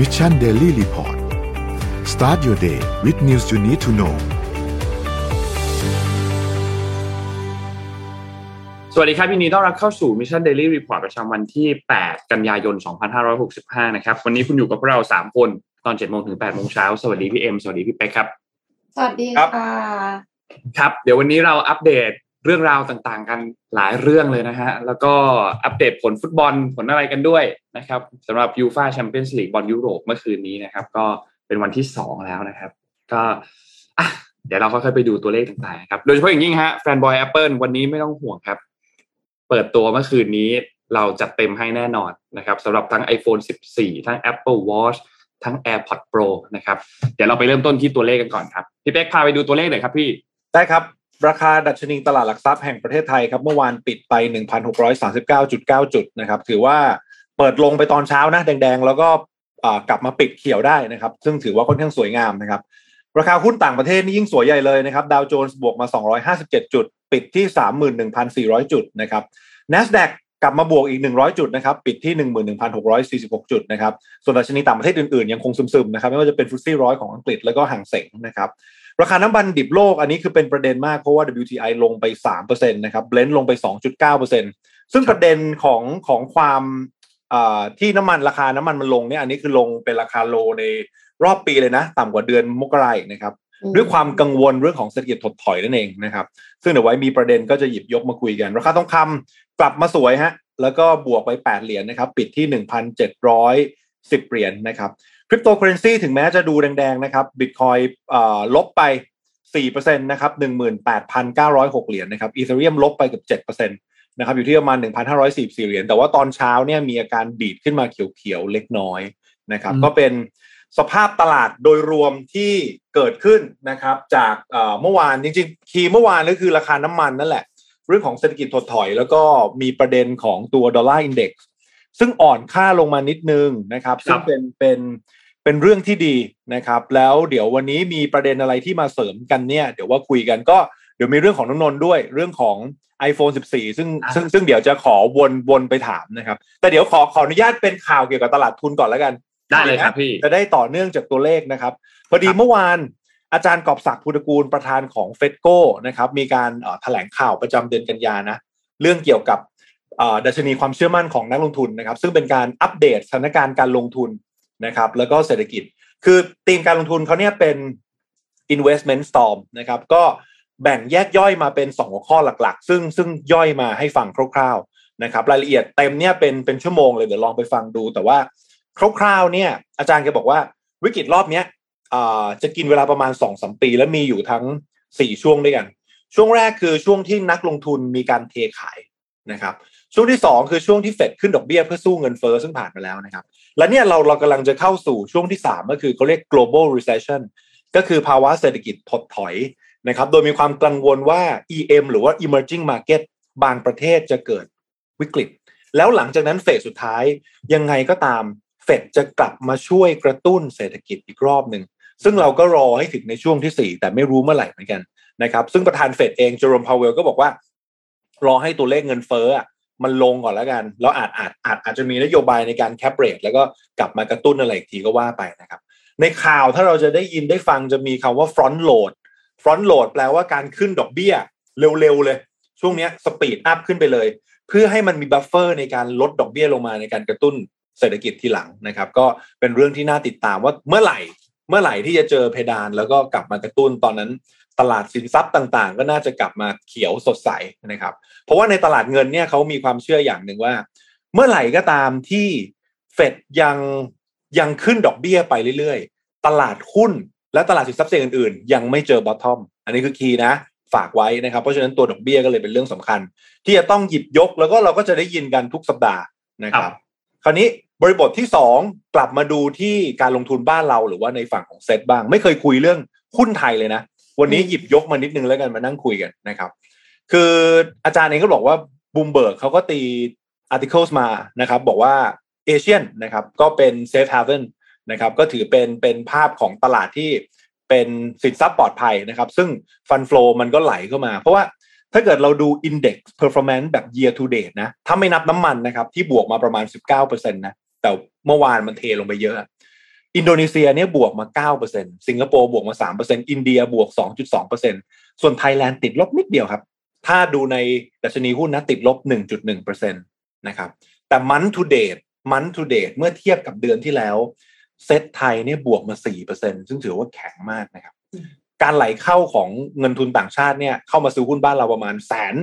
Mission Daily Report start your day with news you need to know สวัสดีครับยินดีต้อนรับเข้าสู่ Mission Daily Report ประจำวันที่ 8 กันยายน 2565 นะครับ วันนี้คุณอยู่กับพวกเรา 3 คนตอน7โมงถึง8โมงเช้า สวัสดีพี่เอ็ม สวัสดีพี่เป๊กครับ สวัสดีครับค่ะ ครับ เดี๋ยววันนี้เราอัปเดต เรื่องราวต่างๆ กันหลายเรื่องเลยนะฮะ แล้วก็อัปเดตผลฟุตบอลผลอะไรกันด้วยนะครับสำหรับยูฟ่าแชมเปี้ยนส์ลีกบอลยุโรปเมื่อคืนนี้นะครับ ก็เป็นวันที่2แล้วนะครับ ก็อะเดี๋ยวเราค่อยๆไปดูตัวเลขต่างๆครับโดยเฉพาะอย่างยิ่งฮะ fanboy Apple วันนี้ไม่ต้องห่วงครับ เปิดตัวเมื่อคืนนี้เราจัดเต็มให้แน่นอนนะครับสำหรับทั้ง iPhone 14 ทั้ง Apple Watch ทั้ง AirPods Pro นะครับ เดี๋ยวเราไปเริ่มต้นที่ตัวเลขกันก่อนครับ พี่เป๊กพาไปดูตัวเลขหน่อยครับพี่ ได้ครับ ราคาดัชนีตลาดหลักทรัพย์แห่งประเทศไทยครับเมื่อวานปิดไป 1,639.9 จุดนะครับถือว่าเปิดลงไปตอนเช้านะแดงๆ แล้วก็กลับมาปิดเขียวได้นะครับ ซึ่งถือว่าค่อนข้างสวยงามนะครับ ราคาหุ้นต่างประเทศนี่ยิ่งสวยใหญ่เลยนะครับดาวโจนส์บวกมา 257 จุด ปิดที่ 31,400 จุดนะครับ NASDAQ กลับมาบวกอีก 100 จุดนะครับ ปิดที่ 11,646 จุดนะครับ ส่วนดัชนีต่างประเทศอื่นๆ ยังคงซึมๆนะครับ ไม่ว่าจะเป็นฟุตซี่ร้อยของอังกฤษแล้วก็ห่างเสงนะครับ ราคาน้ำมันดิบโลกอันนี้คือเป็นประเด็นมากเพราะว่า WTI ลงไป 3%นะครับเบลนด์ลงไป 2.9%ซึ่งประเด็นของของความอ่าที่น้ำมันราคาน้ำมันมันลงเนี่ยอันนี้คือลงเป็นราคาโลในรอบปีเลยนะ ต่ำกว่าเดือนมกราอีกนะครับด้วยความกังวลเรื่องของเศรษฐกิจถดถอยนั่นเองนะครับ ซึ่งเดี๋ยวไว้มีประเด็นก็จะหยิบยกมาคุยกัน ราคาทองคำกลับมาสวยฮะแล้วก็บวกไป 8 เหรียญนะครับ ปิดที่ 1,710 เหรียญนะครับ คริปโตเคอร์เรนซีถึงแม้จะดูแดงๆนะครับบิตคอยน์ลบไป4%นะครับ18,906 เหรียญนะครับอีเธเรียมลบไปเกือบ7%นะครับอยู่ที่ประมาณ 1,544 เหรียญแต่ว่าตอนเช้าเนี่ยมีอาการดีดขึ้นมาเขียวๆเล็กน้อยนะครับอืมก็เป็นสภาพตลาดโดยรวมที่เกิดขึ้นนะครับจากเอ่อเมื่อวานจริงๆ key เมื่อวานก็คือราคาน้ำมันนั่นแหละ เรื่องของเศรษฐกิจถดถอย แล้วก็มีประเด็นของตัว Dollar Indexซึ่งอ่อนค่าลงมานิดนึงนะครับ ซึ่งเป็นเป็น เป็นเรื่องที่ดีนะครับ แล้วเดี๋ยววันนี้มีประเด็นอะไรที่มาเสริมกันเนี่ย เดี๋ยวว่าคุยกันก็เดี๋ยวมีเรื่องของน้องนนท์ด้วยเรื่องของ iPhone 14 ซึ่งซึ่งซึ่งเดี๋ยวจะขอวนวนไปถามนะครับ แต่เดี๋ยวขอขออนุญาตเป็นข่าวเกี่ยวกับตลาดทุนก่อนแล้วกันได้เลยครับพี่จะได้ต่อเนื่องจากตัวเลขนะครับ พอดีเมื่อวานอาจารย์กอบศักดิ์พุทธกูลประธานของเฟดโก้นะครับ มีการเอ่อแถลงข่าวประจำเดือนกันยานะ เรื่องเกี่ยวกับเอ่อดัชนีความเชื่อมั่นของนักลงทุนนะครับ ซึ่งเป็นการอัปเดตสถานการณ์การลงทุน นะครับ แล้วก็เศรษฐกิจ คือธีมการลงทุนเขาเนี่ยเป็น investment storm นะครับ ก็แบ่งแยกย่อยมาเป็นสองหัวข้อหลักๆ ซึ่งซึ่งย่อยมาให้ฟังคร่าวๆนะครับ รายละเอียดเต็มเนี่ยเป็นเป็นชั่วโมงเลยเดี๋ยวลองไปฟังดู แต่ว่าคร่าวๆเนี่ยอาจารย์แกบอกว่าวิกฤตรอบเนี้ยจะกินเวลาประมาณสองสมปี แล้วมีอยู่ทั้งสี่ช่วงด้วยกัน ช่วงแรกคือช่วงที่นักลงทุนมีการเทขายนะครับ ช่วงที่สองคือช่วงที่เฟดขึ้นดอกเบี้ยเพื่อสู้เงินเฟ้อซึ่งผ่านมาแล้วนะครับ และเนี่ยเราเรากำลังจะเข้าสู่ช่วงที่สามก็คือเขาเรียก global recession ก็คือภาวะเศรษฐกิจถดถอยนะครับ โดยมีความกังวลว่า EM หรือว่า emerging market บางประเทศจะเกิดวิกฤต แล้วหลังจากนั้นเฟสสุดท้ายยังไงก็ตามเฟดจะกลับมาช่วยกระตุ้นเศรษฐกิจอีกรอบหนึ่งซึ่งเราก็รอให้ถึงในช่วงที่ 4 แต่ไม่รู้เมื่อไหร่เหมือนกันนะครับ ซึ่งประธานเฟดเองเจอโรมพาวเวลก็บอกว่า รอให้ตัวเลขเงินเฟ้อ มันลงก่อนแล้วกันแล้วอาจอาจอาจอาจจะมีนโยบายในการ cut rate แล้วก็กลับมากระตุ้นอะไรอีกทีก็ว่าไปนะครับ ในข่าวถ้าเราจะได้ยินได้ฟังจะมีคำว่า front load front load แปลว่าการขึ้นดอกเบี้ย เร็วๆเลย ช่วงนี้ speed up ขึ้นไปเลย เพื่อให้มันมี buffer ในการลดดอกเบี้ยลงมาในการกระตุ้นเศรษฐกิจทีหลังนะครับ ก็เป็นเรื่องที่น่าติดตามว่าเมื่อไหร่ เมื่อไหร่ที่จะเจอเพดานแล้วก็กลับมากระตุ้นตอนนั้น ตลาดสินทรัพย์ต่างๆ ก็น่าจะกลับมาเขียวสดใสนะครับ เพราะว่าในตลาดเงินเนี่ยเขามีความเชื่ออย่างหนึ่งว่า เมื่อไหร่ก็ตามที่เฟดยังยังขึ้นดอกเบี้ยไปเรื่อยๆ ตลาดหุ้นและตลาดสินทรัพย์เสี่ยงอื่นๆ ยังไม่เจอบอททอม อันนี้คือคีย์นะ ฝากไว้นะครับ เพราะฉะนั้นตัวดอกเบี้ยก็เลยเป็นเรื่องสำคัญ ที่จะต้องหยิบยกแล้วก็เราก็จะได้ยินกันทุกสัปดาห์นะครับ คราวนี้บริบทที่สองกลับมาดูที่การลงทุนบ้านเราหรือว่าในฝั่งของเซตบ้าง ไม่เคยคุยเรื่องหุ้นไทยเลยนะ วันนี้หยิบยกมานิดนึงแล้วกันมานั่งคุยกันนะครับ คืออาจารย์เองก็บอกว่าบูมเบิร์กเขาก็ตี articles มานะครับ บอกว่าอาเซียนนะครับก็เป็น safe haven นะครับก็ถือเป็นเป็นภาพของตลาดที่เป็นสินทรัพย์ปลอดภัยนะครับ ซึ่งfund flow มันก็ไหลเข้ามา เพราะว่าถ้าเกิดเราดู Index Performance แบบ year to date นะถ้าไม่นับน้ำมันนะครับ ที่บวกมาประมาณ 19%นะแต่เมื่อวานมันเทลงไปเยอะ อินโดนีเซียเนี่ยบวกมา 9%สิงคโปร์บวกมา 3%อินเดียบวก 2.2%ส่วนไทยแลนด์ติดลบนิดเดียวครับ ถ้าดูในดัชนีหุ้นนะติดลบ 1.1%นะครับแต่ month to date month to date เมื่อเทียบกับเดือนที่แล้ว เซ็ตไทยเนี่ยบวกมา 4%ซึ่งถือว่าแข็งมากนะครับ การไหลเข้าของเงินทุนต่างชาติเนี่ยเข้ามาซื้อหุ้นบ้านเราประมาณแสน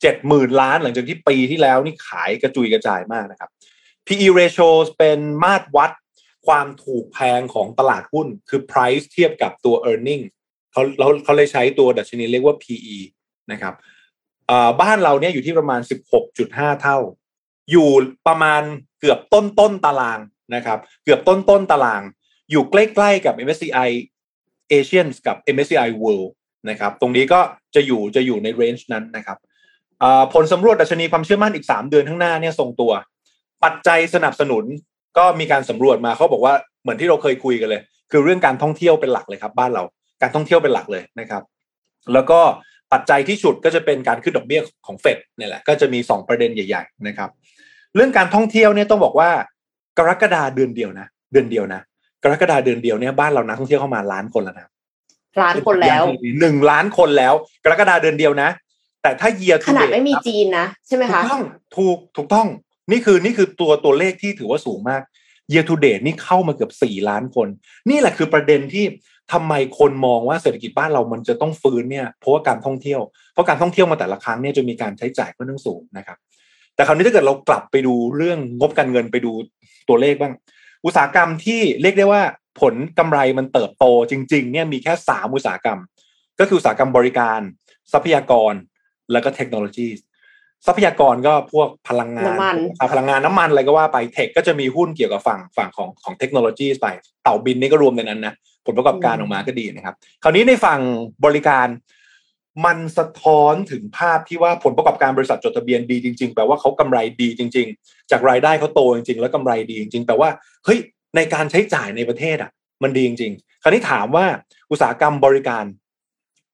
เจ็ดหมื่นล้านหลังจากที่ปีที่แล้วนี่ขายกระจุยกระจายมากนะครับ PE ratio เป็นมาตรวัด ความถูกแพงของตลาดหุ้นคือ price เทียบกับตัว earning เขาเขาเขาเลยใช้ตัวดัชนีเรียกว่า PE นะครับบ้านเราเนี่ยอยู่ที่ประมาณ 16.5 เท่า อยู่ประมาณเกือบต้นต้นตารางนะครับ เกือบต้นต้นตาราง อยู่ใกล้ๆกับ MSCI Asians กับ MSCI World นะครับ ตรงนี้ก็จะอยู่จะอยู่ในเรนจ์นั้นนะครับผลสำรวจดัชนีความเชื่อมั่นอีก 3 เดือนข้างหน้าเนี่ยทรงตัว ปัจจัยสนับสนุน ก็มีการสำรวจมาเขาบอกว่าเหมือนที่เราเคยคุยกันเลย คือเรื่องการท่องเที่ยวเป็นหลักเลยครับ บ้านเราการท่องเที่ยวเป็นหลักเลยนะครับ แล้วก็ปัจจัยที่ฉุดก็จะเป็นการขึ้นดอกเบี้ยของเฟดนี่แหละก็จะมี 2 ประเด็นใหญ่ ๆ นะครับ เรื่องการท่องเที่ยวเนี่ยต้องบอกว่า กรกฎาเดือนเดียวนะ เดือนเดียวนะกรกฎาเดือนเดียวเนี่ยบ้านเรานักท่องเที่ยวเข้ามาล้านคนแล้วนะล้านคนแล้วหนึ่งล้านคนแล้ว กรกฎาเดือนเดียวนะ แต่ถ้าเยียขนาดไม่มีจีนนะใช่ไหมคะถูกต้องถูกถูกต้อง นี่คือนี่คือตัวตัวเลขที่ถือว่าสูงมาก year to date นี่เข้ามาเกือบสี่ล้านคน นี่แหละคือประเด็นที่ทำไมคนมองว่าเศรษฐกิจบ้านเรามันจะต้องฟื้นเนี่ยเพราะว่าการท่องเที่ยว เพราะการท่องเที่ยวมาแต่ละครั้งเนี่ยจะมีการใช้จ่ายค่อนข้างสูงนะครับ แต่คราวนี้ถ้าเกิดเรากลับไปดูเรื่องงบการเงินไปดูตัวเลขบ้าง อุตสาหกรรมที่เรียกได้ว่าผลกำไรมันเติบโตจริงๆเนี่ยมีแค่สามอุตสาหกรรม ก็คืออุตสาหกรรมบริการ ทรัพยากร แล้วก็เทคโนโลยี ทรัพยากรก็พวกพลังงานพลังงานน้ำมันอะไรก็ว่าไปเทคก็จะมีหุ้นเกี่ยวกับฝั่งฝั่งของของเทคโนโลยีไปเต่าบินนี่ก็รวมในนั้นนะผลประกอบการออกมาก็ดีนะครับ คราวนี้ในฝั่งบริการมันสะท้อนถึงภาพที่ว่าผลประกอบการบริษัทจดทะเบียนดีจริงๆ แปลว่าเขากำไรดีจริง ๆ จากรายได้เขาโตจริงๆ แล้วกำไรดีจริงๆแปลว่าเฮ้ยในการใช้จ่ายในประเทศอะ มันดีจริงๆ คราวนี้ถามว่าอุตสาหกรรมบริการ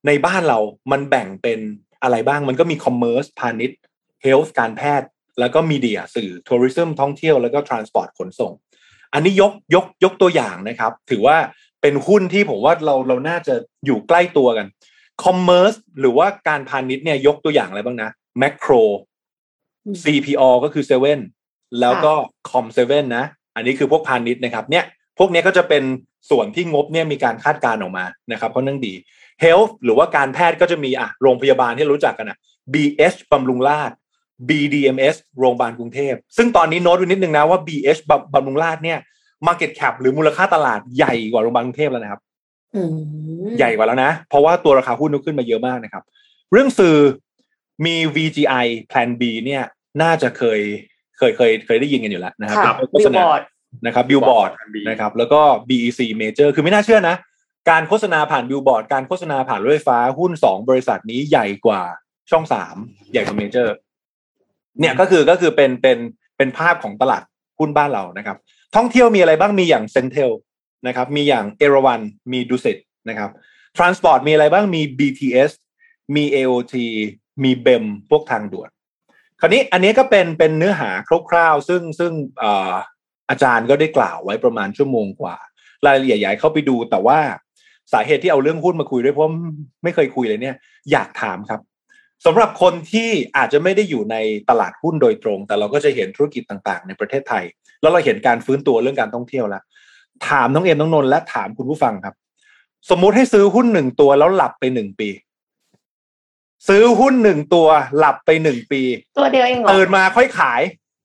ในบ้านเรามันแบ่งเป็นอะไรบ้างมันก็มี commerce พาณิชย์ health การแพทย์ แล้วก็ media สื่อ tourism ท่องเที่ยวแล้วก็ transport ขนส่ง อันนี้ยกยกยกตัวอย่างนะครับ ถือว่าเป็นหุ้นที่ผมว่าเราเราน่าจะอยู่ใกล้ตัวกันคอมเมอร์สหรือว่าการพาณิชย์เนี่ยยกตัวอย่างอะไรบ้างนะแมคโคร CPO ก็คือเซเว่นแล้วก็คอมเซเว่นนะ อันนี้คือพวกพาณิชย์นะครับเนี่ยพวกนี้ก็จะเป็นส่วนที่งบเนี่ยมีการคาดการณ์ออกมานะครับเพราะนั่งดี Health หรือว่าการแพทย์ก็จะมีอะโรงพยาบาลที่รู้จักกันอะ BH บำรุงราษ BDMS โรงพยาบาลกรุงเทพ ซึ่งตอนนี้โน้ตไว้นิดนึงนะว่า BH บำรุงราษฎร์เนี่ย Market Cap หรือมูลค่าตลาดใหญ่กว่าโรงพยาบาลกรุงเทพแล้วนะครับใหญ่กว่าแล้วนะ เพราะว่าตัวราคาหุ้นขึ้นมาเยอะมากนะครับ เรื่องสื่อมี VGI Plan B เนี่ย น่าจะเคยเคยเคยเคยได้ยินกันอยู่แล้วนะครับโฆษณานะครับบิลบอร์ดนะครับ แล้วก็ BEC Major คือไม่น่าเชื่อนะ การโฆษณาผ่านบิลบอร์ดการโฆษณาผ่านรถไฟฟ้าหุ้นสองบริษัทนี้ใหญ่กว่าช่องสามใหญ่กว่าเมเจอร์ เนี่ยก็คือก็คือเป็นเป็นเป็นภาพของตลาดหุ้นบ้านเรานะครับ ท่องเที่ยวมีอะไรบ้างมีอย่าง CENTEL นะครับมีอย่างเอราวัณมีดุสิตนะครับ transport มีอะไรบ้างมี BTS มี AOT มี BEM พวกทางด่วน คราวนี้อันนี้ก็เป็นเป็นเนื้อหาคร่าวๆ ซึ่งซึ่งอาจารย์ก็ได้กล่าวไว้ประมาณชั่วโมงกว่า รายละเอียดใหญ่เข้าไปดูแต่ว่าสาเหตุที่เอาเรื่องหุ้นมาคุยด้วยเพราะไม่เคยคุยเลยเนี่ย อยากถามครับ สำหรับคนที่อาจจะไม่ได้อยู่ในตลาดหุ้นโดยตรง แต่เราก็จะเห็นธุรกิจต่างๆ ในประเทศไทย แล้วเราเห็นการฟื้นตัวเรื่องการท่องเที่ยวแล้วถามน้องเอ็มน้องนนท์และถามคุณผู้ฟังครับ สมมุติให้ซื้อหุ้นหนึ่งตัวแล้วหลับไปหนึ่งปี ซื้อหุ้นหนึ่งตัวหลับไปหนึ่งปี ตัวเดียวเองเหรอตื่นมาค่อยขาย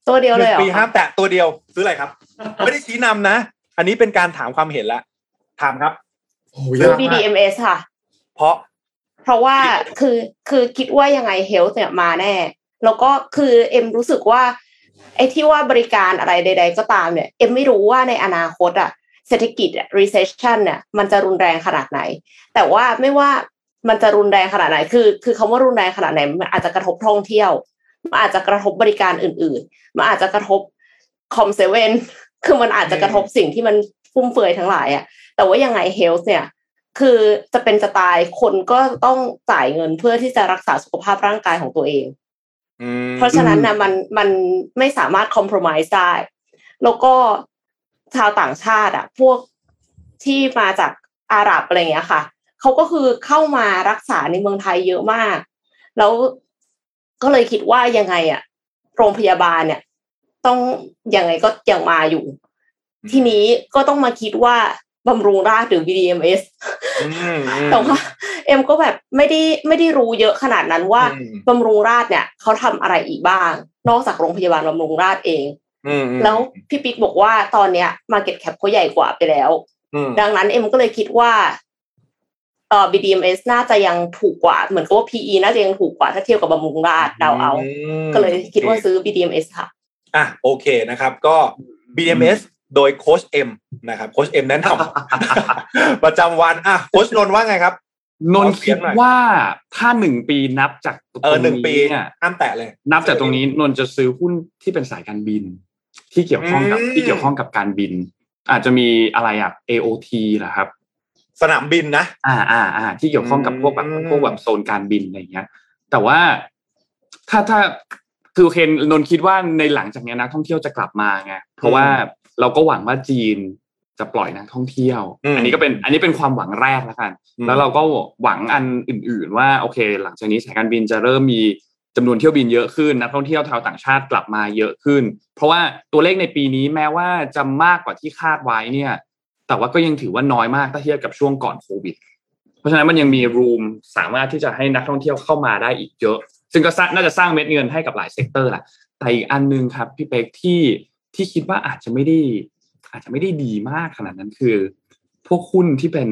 ตัวเดียวเลยเหรอปีห้ามแตะตัวเดียวซื้ออะไรครับ ไม่ได้ชี้นำนะ อันนี้เป็นการถามความเห็นละถามครับซื้อ BDMs ค่ะ เพราะ เพราะว่าคือคือคิดว่ายังไงเฮลท์เนี่ยมาแน่ แล้วก็คือเอ็มรู้สึกว่าไอ้ที่ว่าบริการอะไรใด ๆ ก็ตามเนี่ย เอ็มไม่รู้ว่าในอนาคตอะเศรษฐกิจ recession เนี่ยมันจะรุนแรงขนาดไหน แต่ว่าไม่ว่ามันจะรุนแรงขนาดไหน คือ คือคำว่ารุนแรงขนาดไหนมันอาจจะกระทบท่องเที่ยวมันอาจจะกระทบบริการอื่น ๆ มันอาจจะกระทบคอมเซเว่นคือมันอาจจะกระทบสิ่งที่มันฟุ่มเฟือยทั้งหลายอะแต่ว่ายังไงเฮลท์เนี่ย คือจะเป็นจะตายคนก็ต้องจ่ายเงินเพื่อที่จะรักษาสุขภาพร่างกายของตัวเองเพราะฉะนั้นนะมันมันไม่สามารถคอมเพลมไพร์ได้ แล้วก็ชาวต่างชาติอะ พวกที่มาจากอาหรับอะไรเงี้ยค่ะเขาก็คือเข้ามารักษาในเมืองไทยเยอะมาก แล้วก็เลยคิดว่ายังไงอะโรงพยาบาลเนี่ย ต้องยังไงก็ยังมาอยู่ ทีนี้ก็ต้องมาคิดว่า บำรุงราชหรือ BDMS อืมอืมแต่ว่าเอ็มก็แบบไม่ได้ไม่ได้รู้เยอะขนาดนั้นว่าอืมบำรุงราชเนี่ยเขาทำอะไรอีกบ้าง นอกจากโรงพยาบาลบำรุงราชเองอืมอืมแล้วพี่ปิ๊กบอกว่าตอนเนี้ย Market Cap เขาใหญ่กว่าไปแล้วอืมดังนั้นเอ็มก็เลยคิดว่าเอ่อ BDMS น่าจะยังถูกกว่า เหมือนกับว่า PE น่าจะยังถูกกว่าถ้าเทียบกับบำรุงราษฎร์เดาเอา เอ็มก็เลยคิดว่าซื้อ BDMS ค่ะ อะโอเคนะครับ ก็ BDMS โดยโค้ชเอ็มนะครับโค้ชเอ็มแนะนำประจำวันอะโค้ชนนท์ว่าไงครับ นนท์ขอคิดเสียงดังหน่อยว่าถ้าหนึ่งปีนับจากตรงเออหนึ่งปีเนี่ยห้ามแตะเลย นับจากตรงนี้นนท์จะซื้อหุ้นที่เป็นสายการบิน ที่เกี่ยวข้องกับอืมที่เกี่ยวข้องกับการบิน อาจจะมีอะไรอะ AOT เหรอครับ สนามบินนะ อ่าอ่าอ่าที่เกี่ยวข้องกับพวกแบบอืมพวกแบบโซนการบินอะไรอย่างเงี้ย แต่ว่าถ้าถ้าคือโอเคนนนท์คิดว่าในหลังจากเนี้ยนักท่องเที่ยวจะกลับมาไงเพราะว่า เราก็หวังว่าจีนจะปล่อยนักท่องเที่ยว อันนี้ก็เป็นอันนี้เป็นความหวังแรกแล้วกัน แล้วเราก็หวังอันอื่น ๆ ว่าโอเค หลังจากนี้สายการบินจะเริ่มมีจำนวนเที่ยวบินเยอะขึ้นนักท่องเที่ยวชาวต่างชาติกลับมาเยอะขึ้น เพราะว่าตัวเลขในปีนี้แม้ว่าจะมากกว่าที่คาดไว้เนี่ย แต่ว่าก็ยังถือว่าน้อยมากถ้าเทียบกับช่วงก่อนโควิด เพราะฉะนั้นมันยังมี room สามารถที่จะให้นักท่องเที่ยวเข้ามาได้อีกเยอะ ซึ่งก็สร้างน่าจะสร้างเม็ดเงินให้กับหลาย sector แหละแต่อีกอันหนึงครับพี่เป๊กที่ ที่คิดว่าอาจจะไม่ได้ อาจจะไม่ได้ดีมากขนาดนั้นคือ พวกหุ้นที่เป็น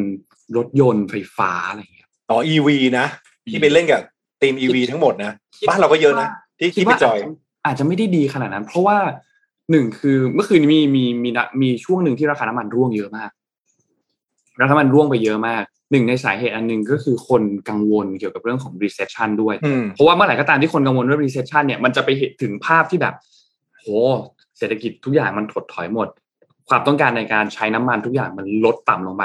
รถยนต์ไฟฟ้าอะไรอย่างเงี้ยต่อ EV นะ ที่ไปเล่นกับทีม EV ทั้งหมดนะคิดบ้านเราก็เยอะนะ ที่คิที่ดไปว่าจอย อาจจะไม่ได้ดีขนาดนั้น เพราะว่าหนึ่งคือเมื่อคืนมีมีมีนะมีช่วงหนึ่งที่ราคาน้ำมันร่วงเยอะมากราคาน้ำมันร่วงไปเยอะมากหนึ่งในสาเหตุอันหนึ่งก็คือคนกังวลเกี่ยวกับเรื่องของ recession ด้วยอืมเพราะว่าเมื่อไหร่ก็ตามที่คนกังวลเรื่อง recession เนี่ยมันจะไปเห็นถึงภาพที่แบบ โห เศรษฐกิจทุกอย่างมันถดถอยหมด ความต้องการในการใช้น้ำมันทุกอย่างมันลดต่ำลงไป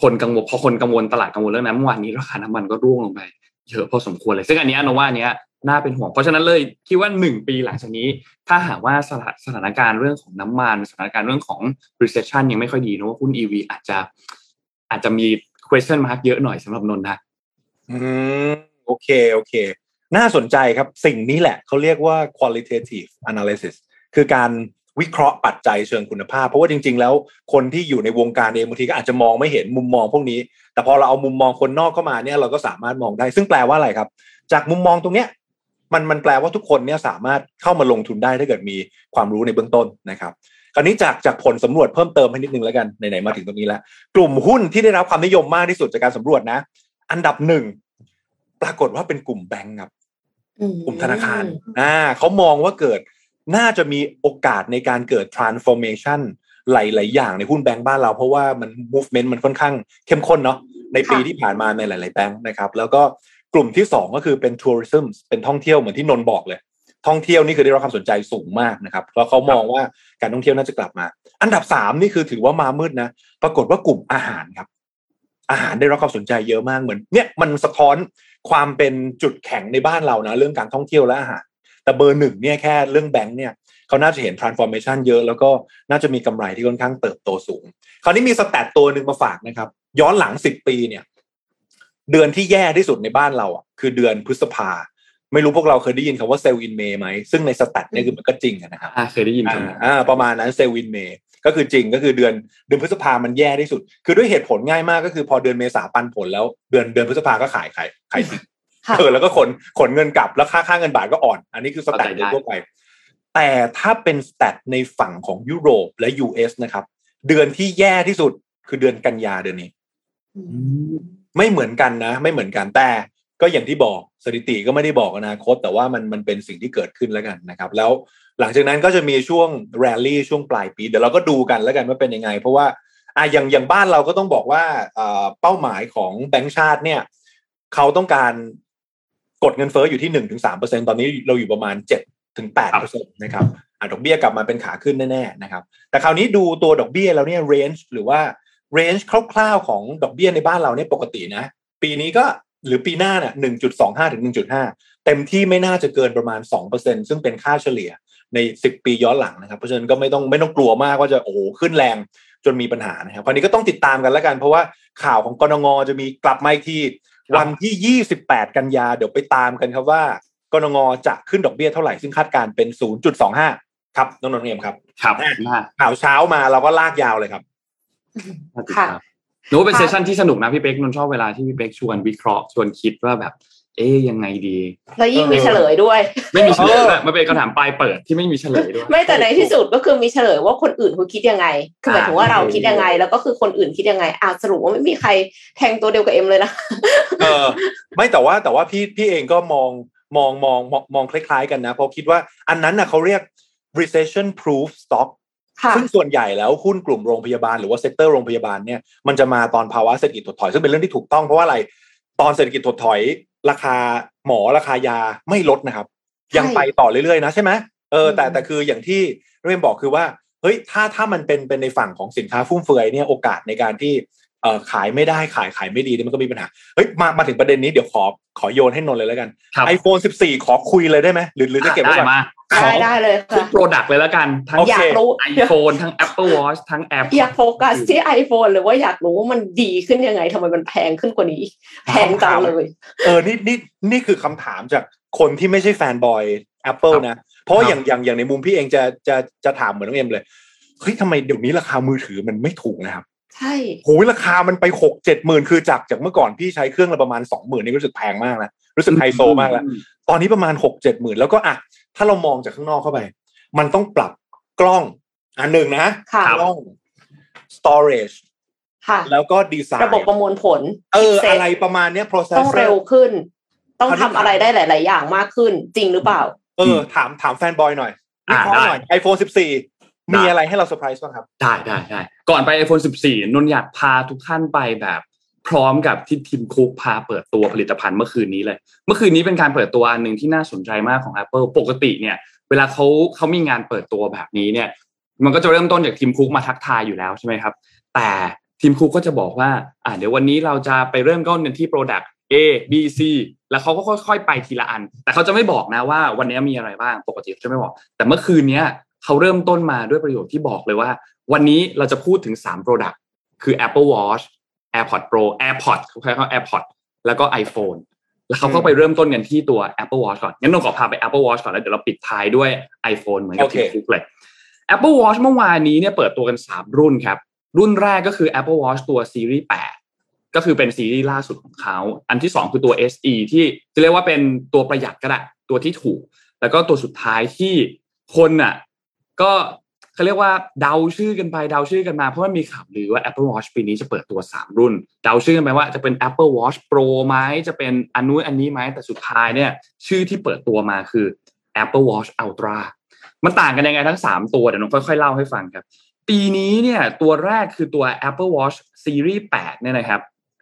คนกังวลพอคนกังวลตลาดกังวลเรื่องนั้นเมื่อวานนี้ราคาน้ำมันก็ร่วงลงไปเยอะพอสมควรเลยซึ่งอันนี้โนว่าเนี้ยน่าเป็นห่วง เพราะฉะนั้นเลยคิดว่าหนึ่งปีหลังจากนี้ ถ้าหากว่าสถาสถานการณ์เรื่องของน้ำมัน สถานการณ์เรื่องของ recession ยังไม่ค่อยดีนะว่าหุ้น EV อาจจะอาจจะมี question mark เยอะหน่อยสำหรับนนท์นะอืมโอเคโอเค น่าสนใจครับสิ่งนี้แหละเขาเรียกว่า qualitative analysis คือการวิเคราะห์ปัจจัยเชิงคุณภาพ เพราะว่าจริง ๆ แล้วคนที่อยู่ในวงการเองบางทีก็อาจจะมองไม่เห็นมุมมองพวกนี้ แต่พอเราเอามุมมองคนนอกเข้ามาเนี่ยเราก็สามารถมองได้ ซึ่งแปลว่าอะไรครับ จากมุมมองตรงเนี้ยมันมันแปลว่าทุกคนเนี่ยสามารถเข้ามาลงทุนได้ถ้าเกิดมีความรู้ในเบื้องต้นนะครับคราวนี้จากจากผลสำรวจเพิ่มเติมให้นิดนึงแล้วกันไหนๆมาถึงตรงนี้แล้ว กลุ่มหุ้นที่ได้รับความนิยมมากที่สุดจากการสำรวจนะ อันดับหนึ่งปรากฏว่าเป็นกลุ่มแบงก์ครับกลุ่มธนาคารอ่าเขามองว่าเกิด น่าจะมีโอกาสในการเกิด transformation หลาย ๆ อย่างในหุ้นแบงก์บ้านเรา เพราะว่ามัน movement มันค่อนข้างเข้มข้นเนาะในปีที่ผ่านมาในหลาย ๆ แบงก์นะครับ แล้วก็กลุ่มที่สองก็คือเป็น tourism เป็นท่องเที่ยวเหมือนที่นนท์บอกเลย ท่องเที่ยวนี่คือได้รับความสนใจสูงมากนะครับเพราะเขามองว่าการท่องเที่ยวน่าจะกลับมา อันดับสามนี่คือถือว่ามามืดนะ ปรากฏว่ากลุ่มอาหารครับ อาหารได้รับความสนใจเยอะมากเหมือน เนี่ยมันสะท้อนความเป็นจุดแข็งในบ้านเรานะ เรื่องการท่องเที่ยวและอาหาร แต่เบอร์หนึ่งเนี่ยแค่เรื่องแบงก์เนี่ยเขาน่าจะเห็น transformation เยอะแล้วก็น่าจะมีกำไรที่ค่อนข้างเติบโตสูง คราวนี้มี stat ตัวหนึ่งมาฝากนะครับ ย้อนหลังสิบปีเนี่ย เดือนที่แย่ที่สุดในบ้านเราอะคือเดือนพฤษภาไม่รู้พวกเราเคยได้ยินคำว่า sell in May ไหมซึ่งใน stat เนี่ยคือมันก็จริงอะนะครับอ่าเคยได้ยินอ่าคำนั้นอ่าประมาณนั้น sell in May ก็คือจริงก็คือเดือนเดือนพฤษภามันแย่ที่สุด คือด้วยเหตุผลง่ายมากก็คือพอเดือนเมษาปันผลแล้วเดือนเดือนพฤษภาก็ขายขายขายทิ้งค่ะ เออแล้วก็ขนขนเงินกลับแล้วค่าค่าเงินบาทก็อ่อน อันนี้คือสแตทโดยทั่วไป แต่ถ้าเป็นสแตทในฝั่งของยุโรปและ US นะครับ เดือนที่แย่ที่สุดคือเดือนกันยาเดือนนี้ไม่เหมือนกันนะ ไม่เหมือนกันแต่ก็อย่างที่บอกสถิติก็ไม่ได้บอกอนาคต แต่ว่ามันมันเป็นสิ่งที่เกิดขึ้นแล้วกันนะครับ แล้วหลังจากนั้นก็จะมีช่วงแรลลี่ช่วงปลายปี เดี๋ยวเราก็ดูกันแล้วกันว่าเป็นยังไง เพราะว่าอะอย่างอย่างบ้านเราก็ต้องบอกว่าเอ่อเป้าหมายของแบงก์ชาติเนี่ย เขาต้องการ กดเงินเฟ้ออยู่ที่หนึ่งถึงสามเปอร์เซ็นต์ตอนนี้เราอยู่ประมาณเจ็ดถึงแปดเปอร์เซ็นต์นะครับอะดอกเบี้ยกลับมาเป็นขาขึ้นแน่ๆนะครับ แต่คราวนี้ดูตัวดอกเบี้ยแล้วเนี่ย range หรือว่า range คร่าวๆของดอกเบี้ยในบ้านเราเนี่ยปกตินะ ปีนี้ก็หรือปีหน้าเนี่ยหนึ่งจุดสองห้าถึงหนึ่งจุดห้าเต็มที่ไม่น่าจะเกินประมาณสองเปอร์เซ็นต์ซึ่งเป็นค่าเฉลี่ยในสิบปีย้อนหลังนะครับ เพราะฉะนั้นก็ไม่ต้องไม่ต้องกลัวมากว่าจะโอ้ขึ้นแรงจนมีปัญหานะครับ คราวนี้ก็ต้องติดตามกันแล้วกัน เพราะว่าข่าวของกรงงจะมีกลับมาอีกที วันที่ 28 กันยาเดี๋ยวไปตามกันครับว่ากรงงจะขึ้นดอกเบี้ยเท่าไหร่ซึ่งคาดการเป็น 0.25 ครับน้องนนท์เอมครับครับอะข่าวเช้ามาเราก็ลากยาวเลยครับค่ะหนูว่าเป็นค่ะเซสชันที่สนุกนะพี่เป๊กนนท์ชอบเวลาที่พี่เป๊กชวนวิเคราะห์ชวนคิดว่าแบบ เอ๊ยยังไงดี แล้วยิ่งมีเฉลยด้วย ไม่มีเฉลยเออด้วยมันเป็นคำถามปลายเปิดที่ไม่มีเฉลยด้วย ไม่แต่ในที่สุดก็คือมีเฉลยว่าคนอื่นเขาคิดยังไงคือหมายถึงว่าเราคิดยังไง แล้วก็คือคนอื่นคิดยังไงอะสรุปว่าไม่มีใครแทงตัวเดียวกับเอ็มเลยนะเออไม่แต่ว่าแต่ว่าพี่พี่เองก็มองมองมองมองมองคล้ายๆกันนะเพราะคิดว่าอันนั้นนะเขาเรียก recession proof stock ค่ะซึ่งส่วนใหญ่แล้วหุ้นกลุ่มโรงพยาบาลหรือว่า sector โรงพยาบาลเนี่ยมันจะมาตอนภาวะเศรษฐกิจถดถอยซึ่งเป็นเรื่องที่ถูกต้องเพราะว่าอะไรตอนเศรษฐกิจถดถอย ราคาหมอราคายาไม่ลดนะครับ ยังไปต่อเรื่อยๆนะใช่ไหมเออแต่แต่คืออย่างที่เรียนบอกคือว่าเฮ้ยถ้าถ้ามันเป็นเป็นในฝั่งของสินค้าฟุ่มเฟือยเนี่ยโอกาสในการที่ เอ่อขายไม่ได้ขายขายไม่ดีเนี่ยมันก็มีปัญหาเฮ้ยมามาถึงประเด็นนี้เดี๋ยวขอขอโยนให้นนท์เลยแล้วกันครับ iPhone 14ขอคุยเลยได้ไหมหรือหรือจะเก็บไว้ได้ก่อนมาได้ได้เลยทุกค่ะโปรดักต์เลยแล้วกันทั้งโอเคอยากรู้ iPhone ทั้ง Apple Watch ทั้ง App อยากโฟกัสที่ iPhone หรือว่าอยากรู้ว่ามันดีขึ้นยังไงทำไมมันแพงขึ้นกว่านี้ แพงจังเลย เออนี่นี่นี่คือคำถามจากคนที่ไม่ใช่ fanboy Apple นะ เพราะว่าอย่างอย่างอย่างในมุมพี่เองจะจะจะถามเหมือนน้องเอ็มเลยเฮ้ยทำไมเดี๋ยวนี้ราคามือถือมันไม่ถูกนะครับ ใช่โหยราคามันไปหกเจ็ดหมื่นคือจากจากเมื่อก่อนพี่ใช้เครื่องละประมาณสองหมื่นนี่รู้สึกแพงมากนะรู้สึกไฮโซมากแล้ว ตอนนี้ประมาณหกเจ็ดหมื่นแล้วก็อะถ้าเรามองจากข้างนอกเข้าไป มันต้องปรับกล้องอันหนึ่งนะค่ะกล้อง storage ค่ะ แล้วก็ดีไซน์ระบบประมวลผล เออ chipset อะไรประมาณเนี้ย processor ต้องเร็วขึ้น ต้องคราวนี้ทำอะไรได้หลาย ๆ อย่างมากขึ้น จริงหรือเปล่า เออ ถามถามแฟนบอยหน่อยวิอ่าเคราะห์หน่อย iPhone 14 มีได้อะไรให้เราเซอร์ไพรส์บ้างครับ ได้ได้ได้ก่อนไป iPhone 14 นนท์อยากพาทุกท่านไปแบบพร้อมกับที่ทีมคุกพาเปิดตัวผลิตภัณฑ์เมื่อคืนนี้เลย เมื่อคืนนี้เป็นการเปิดตัวอันหนึ่งที่น่าสนใจมากของ Apple ปกติเนี่ย เวลาเขาเขามีงานเปิดตัวแบบนี้เนี่ย มันก็จะเริ่มต้นจากทีมคุกมาทักทายอยู่แล้วใช่ไหมครับ แต่ทีมคุกก็จะบอกว่าอ่าเดี๋ยววันนี้เราจะไปเริ่มต้นกันที่ Product A B C แล้วเขาก็ค่อยๆไปทีละอัน แต่เขาจะไม่บอกนะว่าวันนี้มีอะไรบ้าง ปกติเขาจะไม่บอก แต่เมื่อคืนเนี้ย เขาเริ่มต้นมาด้วยประโยชน์ที่บอกเลยว่า วันนี้เราจะพูดถึง 3 Product คือ Apple Watch AirPods Pro AirPods เขาใช้คำว่า AirPods แล้วก็ iPhone แล้วเขาก็ไปเริ่มต้นกันที่ตัว Apple Watch ก่อน งั้นนนขอพาไป Apple Watch ก่อนแล้วเดี๋ยวเราปิดท้ายด้วย iPhone เหมือนกับโอเคทีมคุกเลย Apple Watch เมื่อวานนี้เนี่ยเปิดตัวกัน 3 รุ่นครับ รุ่นแรกก็คือ Apple Watch ตัวซีรีส์8ก็คือเป็นซีรีส์ล่าสุดของเขา อันที่ 2 คือตัว SE ที่จะเรียกว่าเป็นตัวประหยัดก็ได้ ตัวที่ถูก แล้วก็ตัวสุดท้ายที่คนน่ะ ก็เขาเรียกว่าเดาชื่อกันไปเดาชื่อกันมา เพราะว่ามีข่าวลือว่า Apple Watch ปีนี้จะเปิดตัว 3 รุ่น เดาชื่อกันไปว่าจะเป็น Apple Watch Pro ไหมจะเป็นอันนู้นอันนี้ไหมแต่สุดท้ายเนี่ย ชื่อที่เปิดตัวมาคือ Apple Watch Ultra มันต่างกันยังไงทั้ง 3 ตัวเดี๋ยวน้องค่อยๆเล่าให้ฟังครับ ปีนี้เนี่ยตัวแรกคือตัว Apple Watch Series 8 เนี่ยนะครับ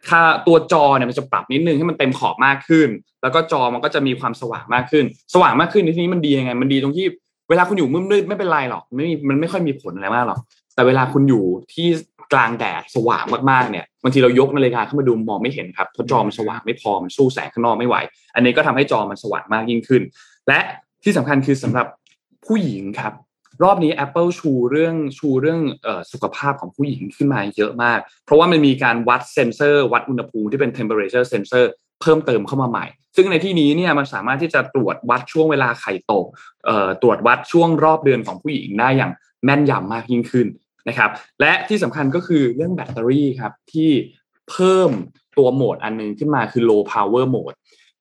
ค่าตัวจอเนี่ยมันจะปรับนิดนึงให้มันเต็มขอบมากขึ้น แล้วก็จอมันก็จะมีความสว่างมากขึ้น สว่างมากขึ้นในที่นี้มันดียังไง มันดีตรงที่ เวลาคุณอยู่มืดมืดไม่เป็นไรหรอกไม่มีมันไม่ค่อยมีผลอะไรมากหรอกแต่เวลาคุณอยู่ที่กลางแดดสว่างมากๆเนี่ยบางทีเรายกนาฬิกาขึ้นมาดูมองไม่เห็นครับเพราะจอมันสว่างไม่พอมันสู้แสงข้างนอกไม่ไหว อันนี้ก็ทำให้จอมันสว่างมากยิ่งขึ้น และที่สำคัญคือสำหรับผู้หญิงครับ รอบนี้ Apple ชูเรื่องชูเรื่องออสุขภาพของผู้หญิงขึ้นมาเยอะมาก เพราะว่ามันมีการวัดเซนเซอร์ วัดอุณหภูมิที่เป็น temperature sensor เพิ่มเติมเข้ามาใหม่ ซึ่งในที่นี้เนี่ยมันสามารถที่จะตรวจวัดช่วงเวลาไข่ตกเอ่อตรวจวัดช่วงรอบเดือนของผู้หญิงได้อย่างแม่นยำมากยิ่งขึ้นนะครับ และที่สำคัญก็คือเรื่องแบตเตอรี่ครับที่เพิ่มตัวโหมดอันหนึงขึ้นมาคือ low power mode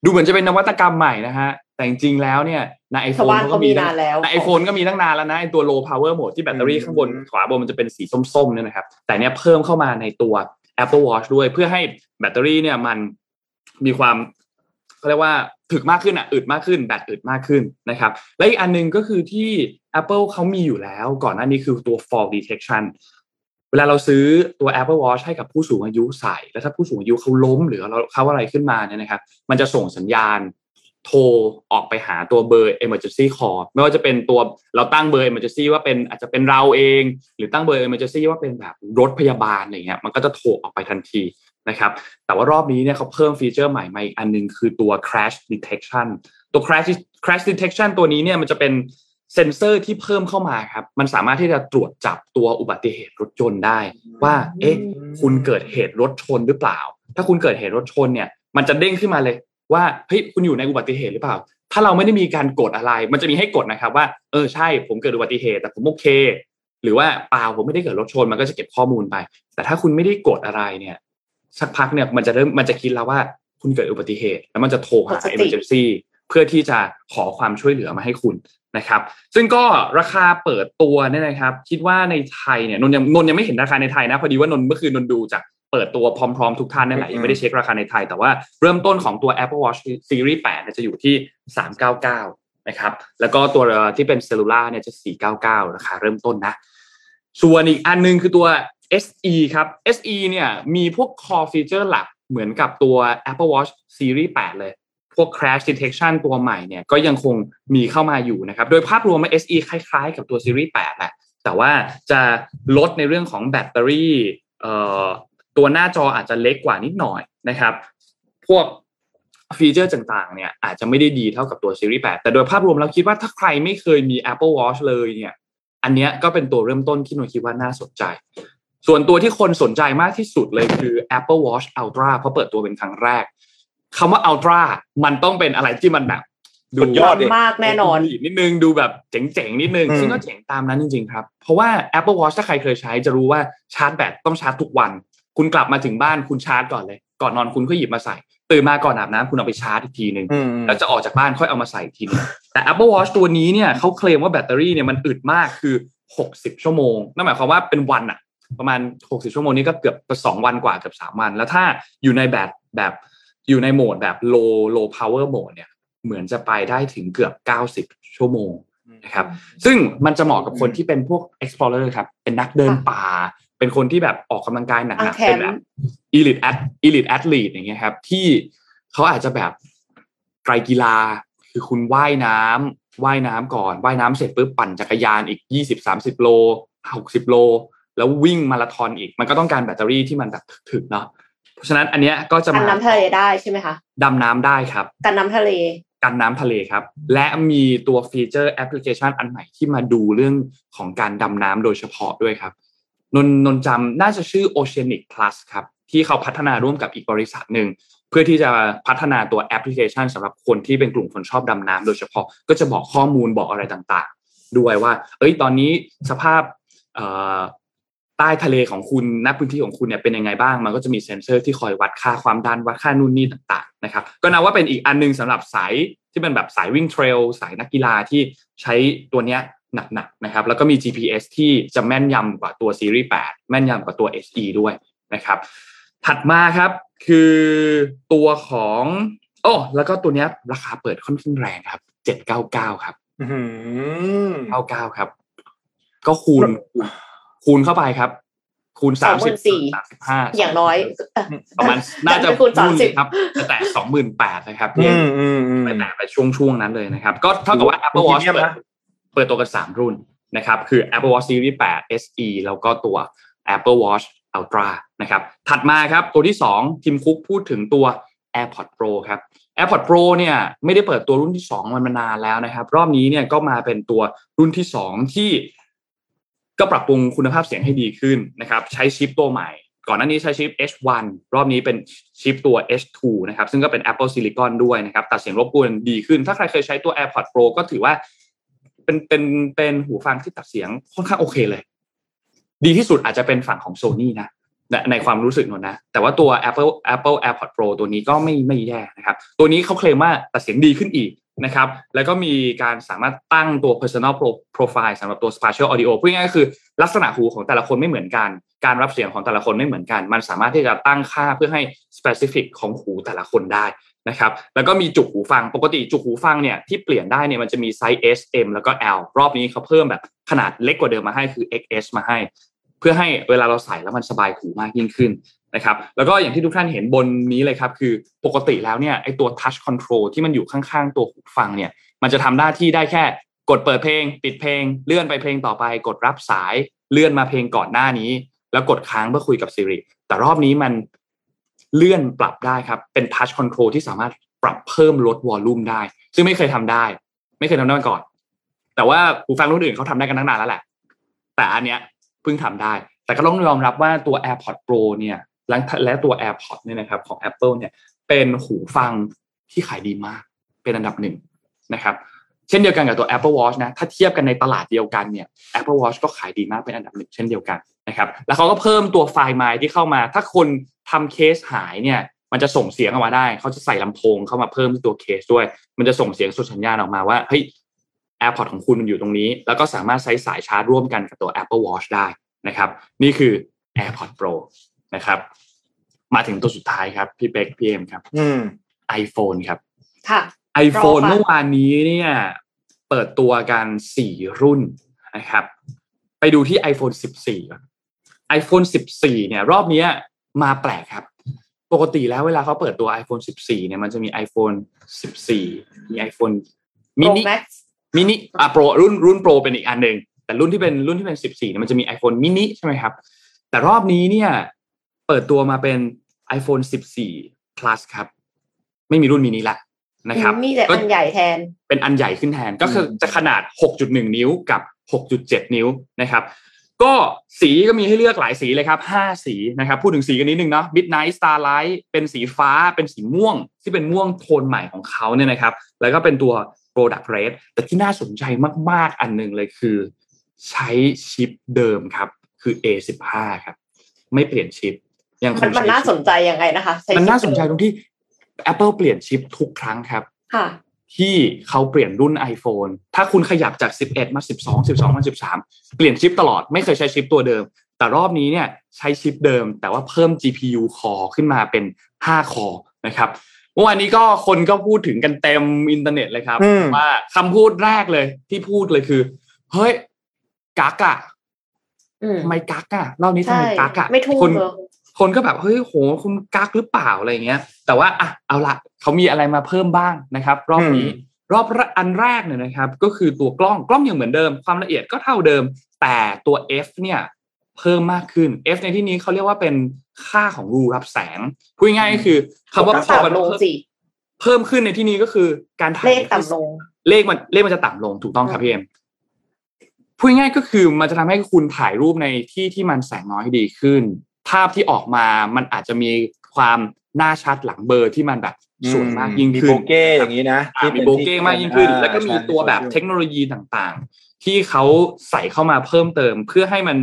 ดูเหมือนจะเป็นนวัตกรรมใหม่นะฮะแต่จริงๆแล้วเนี่ยในไอโฟชาวนบ้านก็เขามีมีนะนานแล้วในไอโฟนก็มีตั้งนานแล้วนะไอตัว low power mode ที่แบตเตอรี่ข้างบนขวาบนมันจะเป็นสีส้มๆเนี่ยนะครับ แต่เนี้ยเพิ่มเข้ามาในตัว Apple Watch ด้วยเพื่อให้แบตเตอรี่เนี่ยมัน มีความเขาเรียกว่าถึกมากขึ้นอะอึดมากขึ้น แบตอึดมากขึ้นนะครับ และอีกอันหนึงก็คือที่ Apple เขามีอยู่แล้ว ก่อนหน้านี้คือตัว fall detection เวลาเราซื้อตัว Apple Watch ให้กับผู้สูงอายุใส่ แล้วถ้าผู้สูงอายุเขาล้มหรือเราเขาอะไรขึ้นมาเนี่ยนะครับ มันจะส่งสัญญาณโทรออกไปหาตัวเบอร์ emergency call ไม่ว่าจะเป็นตัวเราตั้งเบอร์ emergency ว่าเป็นอาจจะเป็นเราเอง หรือตั้งเบอร์ emergency ว่าเป็นแบบรถพยาบาลอะไรเงี้ยมันก็จะโทรออกไปทันที นะครับแต่ว่ารอบนี้เนี่ยเขาเพิ่มฟีเจอร์ใหม่มาอีกอันหนึงคือตัว crash detection ตัว crash crash detection ตัวนี้เนี่ยมันจะเป็นเซ็นเซอร์ที่เพิ่มเข้ามาครับ มันสามารถที่จะตรวจจับตัวอุบัติเหตุรถยนต์ได้ ว่า เอ๊ะ คุณเกิดเหตุรถชนหรือเปล่า ถ้าคุณเกิดเหตุรถชนเนี่ย มันจะเด้งขึ้นมาเลย ว่าเฮ้ยคุณอยู่ในอุบัติเหตุหรือเปล่า ถ้าเราไม่ได้มีการกดอะไร มันจะมีให้กดนะครับ ว่าเออใช่ผมเกิดอุบัติเหตุแต่ผมโอเค หรือว่าเปล่าผมไม่ได้เกิดรถชนมันก็จะเก็บข้อมูลไป แต่ถ้าคุณไม่ได้กดอะไรเนี่ย สักพักเนี่ยมันจะเริ่มมันจะคิดแล้วว่าคุณเกิดอุบัติเหตุ แล้วมันจะโทรหาหมดสติ emergency เพื่อที่จะขอความช่วยเหลือมาให้คุณนะครับ ซึ่งก็ราคาเปิดตัวเนี่ยนะครับ คิดว่าในไทยเนี่ยนนยังนนยังไม่เห็นราคาในไทยนะพอดีว่านนเมื่อคืนนนดูจากเปิดตัวพร้อม ๆ ทุกท่านนั่นแหละยังไม่ได้เช็คราคาในไทย แต่ว่าเริ่มต้นของตัว Apple Watch Series 8เนี่ยจะอยู่ที่ 399 นะครับ แล้วก็ตัวที่เป็นเซลลูล่าเนี่ยจะ 499 ราคาเริ่มต้นนะ ส่วนอีกอันหนึงคือตัว SE ครับ SE เนี่ยมีพวก core feature หลักเหมือนกับตัว Apple Watch Series 8 เลย พวก crash detection ตัวใหม่เนี่ยก็ยังคงมีเข้ามาอยู่นะครับ โดยภาพรวม SE คล้ายๆ กับตัว Series 8แหละ แต่ว่าจะลดในเรื่องของแบตเตอรี่ตัวหน้าจออาจจะเล็กกว่านิดหน่อยนะครับ พวกฟีเจอร์ต่างๆ เนี่ยอาจจะไม่ได้ดีเท่ากับตัว Series 8 แต่โดยภาพรวมเราคิดว่าถ้าใครไม่เคยมี Apple Watch เลยเนี่ย อันเนี้ยก็เป็นตัวเริ่มต้นที่หนูคิดว่าน่าสนใจ ส่วนตัวที่คนสนใจมากที่สุดเลยคือ Apple Watch Ultra เพราะเปิดตัวเป็นครั้งแรกคำว่า Ultra มันต้องเป็นอะไรที่มันแบบสุดยอดดิมากแน่นอนนิดนึงดูแบบเจ๋งๆนิดนึงอืมซึ่งก็เจ๋งตามนั้นจริงๆครับ เพราะว่า Apple Watch ถ้าใครเคยใช้จะรู้ว่าชาร์จแบตต้องชาร์จทุกวัน คุณกลับมาถึงบ้านคุณชาร์จก่อนเลย ก่อนนอนคุณก็หยิบมาใส่ ตื่นมาก่อนอาบน้ำคุณเอาไปชาร์จอีกทีหนึ่งอืมแล้วจะออกจากบ้านค่อยเอามาใส่อีกทีหนึงแต่ Apple Watch ตัวนี้เนี่ยเขาเคลมว่าแบตเตอรี่เนี่ยมันอึดมากคือ 60 ชั่วโมงนั่นหมายความว่าเป็นวันอะ ประมาณ 60 ชั่วโมงนี้ก็เกือบสองวันกว่าเกือบสามวัน แล้วถ้าอยู่ในแบบแบบอยู่ในโหมดแบบ low low power mode เนี่ยเหมือนจะไปได้ถึงเกือบ 90 ชั่วโมงนะครับ ซึ่งมันจะเหมาะกับคนที่เป็นพวก explorer ครับ เป็นนักเดินป่า เป็นคนที่แบบออกกำลังกายหนัอะกแคๆมป์เป็นแบบ elite at elite athlete อย่างเงี้ยครับ ที่เขาอาจจะแบบไกลกีฬา คือคุณว่ายน้ำว่ายน้ำก่อน ว่ายน้ำเสร็จปุ๊บปั่นจักรยานอีก 20 30 โล 60 โล แล้ววิ่งมาราธอนอีก มันก็ต้องการแบตเตอรี่ที่มันแบบถึกๆเนาะเพราะฉะนั้นอันเนี้ยก็จะกันมาน้ำทะเลได้ใช่ไหมคะดำน้ำได้ครับกันน้ำทะเลกันน้ำทะเลครับ และมีตัวฟีเจอร์แอปพลิเคชันอันใหม่ที่มาดูเรื่องของการดำน้ำโดยเฉพาะด้วยครับนนท์จำน่าจะชื่อ Oceanic Plus ครับ ที่เขาพัฒนาร่วมกับอีกบริษัทหนึ่ง เพื่อที่จะพัฒนาตัวแอปพลิเคชันสำหรับคนที่เป็นกลุ่มคนชอบดำน้ำโดยเฉพาะก็จะบอกข้อมูลบอกอะไรต่างๆ ด้วยว่า เอ้ยตอนนี้สภาพเอ่อ ใต้ทะเลของคุณณพื้นที่ของคุณเนี่ยเป็นยังไงบ้าง มันก็จะมีเซ็นเซอร์ที่คอยวัดค่าความดันวัดค่านู่นนี่ต่างๆนะครับก็นับว่าเป็นอีกอันหนึงสำหรับสายที่เป็นแบบสายวิ่งเทรลสายนักกีฬาที่ใช้ตัวเนี้ยหนักๆนะครับแล้วก็มี GPS ที่จะแม่นยำกว่าตัวซีรีส์8แม่นยำกว่าตัว SE ด้วยนะครับ ถัดมาครับคือตัวของโอ้แล้วก็ตัวเนี้ยราคาเปิดค่อนข้างแรงครับ799ครับอื้อหือ99ครับ ก็คูณ คูณเข้าไปครับ คูณ30 24,000 35อย่างน้อยเอ่อประมาณน่าจะไปคูณนู่นเลย30ครับแต่สองหมื่นแปดนะครับอืมอืมอืมไปแตะไปช่วงช่วงๆนั้นเลยนะครับ ก็เท่ากับว่า Apple พรี Watch เมียมเปิดนะเปิดตัวกัน3รุ่นนะครับ คือ Apple Watch Series 8 SE แล้วก็ตัว Apple Watch Ultra นะครับ ถัดมาครับ ตัวที่ 2 ทีมคุกพูดถึงตัว AirPods Pro ครับ AirPods Pro เนี่ยไม่ได้เปิดตัวรุ่นที่ 2 มันมานานแล้วนะครับ รอบนี้เนี่ยก็มาเป็นตัวรุ่นที่ 2 ที่ ก็ปรับปรุงคุณภาพเสียงให้ดีขึ้นนะครับใช้ชิปตัวใหม่ ก่อนหน้านี้ใช้ชิป H1 รอบนี้เป็นชิปตัว H2 นะครับซึ่งก็เป็น Apple Silicon ด้วยนะครับตัดเสียงรบกวนดีขึ้น ถ้าใครเคยใช้ตัว AirPods Pro ก็ถือว่าเป็นเป็นเป็นหูฟังที่ตัดเสียงค่อนข้างโอเคเลย ดีที่สุดอาจจะเป็นฝั่งของ Sony นะในในความรู้สึกนนนะ แต่ว่าตัว Apple Apple AirPods Pro ตัวนี้ก็ไม่ไม่แย่นะครับ ตัวนี้เขาเคลมว่าตัดเสียงดีขึ้นอีก นะครับ แล้วก็มีการสามารถตั้งตัว personal pro profile สำหรับตัว spatial audio พูดง่ายๆก็คือลักษณะหูของแต่ละคนไม่เหมือนกัน การรับเสียงของแต่ละคนไม่เหมือนกัน มันสามารถที่จะตั้งค่าเพื่อให้ specific ของหูแต่ละคนได้นะครับ แล้วก็มีจุกหูฟัง ปกติจุกหูฟังเนี่ยที่เปลี่ยนได้เนี่ยมันจะมีไซส์ S M แล้วก็ L รอบนี้เขาเพิ่มแบบขนาดเล็กกว่าเดิมมาให้คือ XS มาให้ เพื่อให้เวลาเราใส่แล้วมันสบายหูมากยิ่งขึ้น นะครับแล้วก็อย่างที่ทุกท่านเห็นบนนี้เลยครับคือปกติแล้วเนี่ยไอตัว touch control ที่มันอยู่ข้างๆ ตัวหูฟังเนี่ยมันจะทำหน้าที่ได้แค่กดเปิดเพลง ปิดเพลง เลื่อนไปเพลงต่อไป กดรับสายเลื่อนมาเพลงก่อนหน้านี้ แล้วกดค้างเพื่อคุยกับ Siri แต่รอบนี้มันเลื่อนปรับได้ครับ เป็น touch control ที่สามารถปรับเพิ่มลดวอลลุ่มได้ ซึ่งไม่เคยทำได้ ไม่เคยทำได้มาก่อน แต่ว่าหูฟังรุ่นอื่นเขาทำได้กันตั้งนานแล้วแหละ แต่อันเนี้ยเพิ่งทำได้ แต่ก็ต้องยอมรับว่าตัว AirPods Pro เนี่ย และและตัว AirPods เนี่ยนะครับของ Apple เนี่ยเป็นหูฟังที่ขายดีมาก เป็นอันดับหนึ่งนะครับเช่นเดียวกันกับตัว Apple Watch นะถ้าเทียบกันในตลาดเดียวกันเนี่ย Apple Watch ก็ขายดีมากเป็นอันดับหนึ่งเช่นเดียวกันนะครับแล้วเขาก็เพิ่มตัวไฟล์ไมล์ที่เข้ามา ถ้าคนทำเคสหายเนี่ยมันจะส่งเสียงออกมาได้ เขาจะใส่ลำโพงเข้ามาเพิ่มที่ตัวเคสด้วย มันจะส่งเสียงสุดสัญญาณออกมาว่าเฮ้ย AirPods ของคุณมันอยู่ตรงนี้ แล้วก็สามารถใช้สายชาร์จร่วมกันกับตัว Apple Watch ได้นะครับ นี่คือ AirPods Pro นะครับ มาถึงตัวสุดท้ายครับ พี่เป็กพี่เอ็มครับ อืม iPhone ครับ ค่ะ iPhone รอค่ะเมื่อวานนี้เนี่ย เปิดตัวกันสี่รุ่นนะครับ ไปดูที่ iPhone 14ก่อน iPhone 14 เนี่ย รอบเนี้ยมาแปลกครับ ปกติแล้วเวลาเขาเปิดตัว iPhone 14 เนี่ยมันจะมี iPhone 14 มี iPhone Pro mini Max มินิอะโปรรุ่นรุ่นโปรเป็นอีกอันหนึ่งแต่รุ่นที่เป็นรุ่นที่เป็น 14 เนี่ยมันจะมี iPhone mini ใช่ไหมครับ แต่รอบนี้เนี่ย เปิดตัวมาเป็น iPhone 14 plus ครับ ไม่มีรุ่นมินิละนะครับมีแต่ก็อันใหญ่แทน เป็นอันใหญ่ขึ้นแทนก็คือจะขนาด 6.1 นิ้วกับ 6.7 นิ้วนะครับ ก็สีก็มีให้เลือกหลายสีเลยครับ 5 สีนะครับ พูดถึงสีกันนิดนึงเนาะ Midnight Starlight เป็นสีฟ้าเป็นสีม่วง ที่เป็นม่วงโทนใหม่ของเขาเนี่ยนะครับ แล้วก็เป็นตัว Product Red แต่ที่น่าสนใจมาก ๆ อันหนึ่งเลยคือ ใช้ชิปเดิมครับ คือ A15 ครับ ไม่เปลี่ยนชิป ยังคมันงมันใช้น่าชิปสนใจยังไงนะคะใช้มันน่าสนใจชิปตรงที่ Apple เปลี่ยนชิปทุกครั้งครับค่ะที่เขาเปลี่ยนรุ่น iPhone ถ้าคุณขยับจาก 11 มา 12 12 มา 13 เปลี่ยนชิปตลอดไม่เคยใช้ชิปตัวเดิม แต่รอบนี้เนี่ยใช้ชิปเดิม แต่ว่าเพิ่ม GPU core ขึ้นมาเป็น5 core นะครับเมื่อวานนี้ก็คนก็พูดถึงกันเต็มอินเทอร์เน็ตเลยครับอืมว่าคำพูดแรกเลยที่พูดเลยคือ เฮ้ยกักอะอืมทำไมกักอะรอบนี้ทำใช่ไมกักอะไม่ถูกคนเลย คนก็แบบเฮ้ยโหคุณกักหรือเปล่าอะไรอย่างเงี้ย แต่ว่าอะเอาละเขามีอะไรมาเพิ่มบ้างนะครับ รอบนี้รอบอันแรกเนี่ยนะครับ ก็คือตัวกล้องกล้องยังเหมือนเดิม ความละเอียดก็เท่าเดิม แต่ตัว F เนี่ยเพิ่มมากขึ้น F ในที่นี้เขาเรียกว่าเป็นค่าของรูรับแสงพูดง่ายๆก็คือคำว่าต่ำลงสิเพิ่มขึ้นในที่นี้ก็คือการถ่ายเลขต่ำลง เลขมันเลขมันจะต่ำลงถูกต้องครับพี่เอ็มพูดง่ายๆก็คือมันจะทำให้คุณถ่ายรูปในที่ที่มันแสงน้อยดีขึ้น ภาพที่ออกมามันอาจจะมีความหน้าชัดหลังเบลอร์ที่มันแบบสวยมากยิ่งมีขึ้น bokeh อย่างนี้นะอ่าที่มีป็น bokeh มากยิ่งขึ้นอ่าแล้วก็มีใช่ตัวแบบเทคโนโลยีต่างๆ ที่เขาใส่เข้ามาเพิ่มเติม เพื่อให้มัน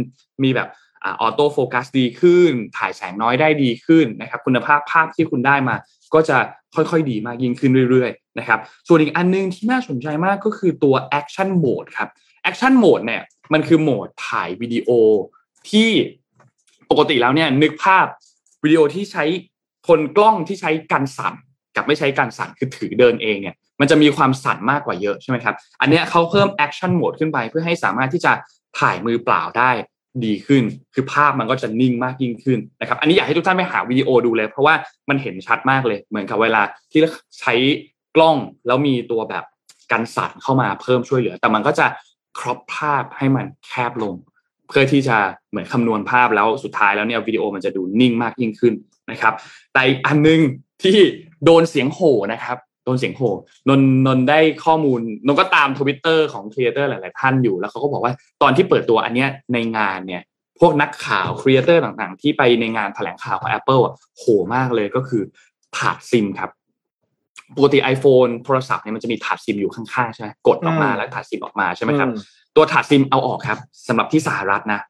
มีแบบ auto focus ดีขึ้น ถ่ายแสงน้อยได้ดีขึ้นนะครับ คุณภาพภาพที่คุณได้มา ก็จะค่อยๆดีมากยิ่งขึ้นเรื่อยๆนะครับ ส่วนอีกอันนึงที่น่าสนใจมากก็คือตัว Action Mode ครับ Action Mode เนี่ยมันคือโหมดถ่ายวิดีโอที่ ปกติแล้วเนี่ยนึกภาพวิดีโอที่ใช้คนกล้องที่ใช้กันสั่นกับไม่ใช้กันสั่นคือถือเดินเองเนี่ยมันจะมีความสั่นมากกว่าเยอะใช่ไหมครับ อันเนี้ยเขาเพิ่ม Action Mode ขึ้นไป เพื่อให้สามารถที่จะถ่ายมือเปล่าได้ดีขึ้น คือภาพมันก็จะนิ่งมากยิ่งขึ้นนะครับ อันนี้อยากให้ทุกท่านไปหาวิดีโอดูเลย เพราะว่ามันเห็นชัดมากเลย เหมือนกับเวลาที่ใช้กล้องแล้วมีตัวแบบกันสั่นเข้ามาเพิ่มช่วยเหลือ แต่มันก็จะ crop ภาพให้มันแคบลง เพื่อที่จะเหมือนคำนวณภาพแล้วสุดท้ายแล้วเนี่ยวิดีโอมันจะดูนิ่งมากยิ่งขึ้นนะครับ แต่อีกอันหนึงที่โดนเสียงโห่นะครับโดนเสียงโห่นนท์ได้ข้อมูลนนท์ก็ตามทวิตเตอร์ของ creator หลาย ๆ ท่านอยู่แล้วเขาก็บอกว่าตอนที่เปิดตัวอันเนี้ยในงานเนี่ยพวกนักข่าว creator ต่าง ๆ ที่ไปในงานแถลงข่าวของ Apple อะโหมากเลยก็คือถาดซิมครับปกติ iPhone โทรศัพท์เนี่ยมันจะมีถาดซิมอยู่ข้าง ๆ ใช่ไหมกดออกมาอืมแล้วถาดซิมออกมาใช่ไหมครับอืม ตัวถาดซิมเอาออกครับสำหรับที่สหรัฐนะ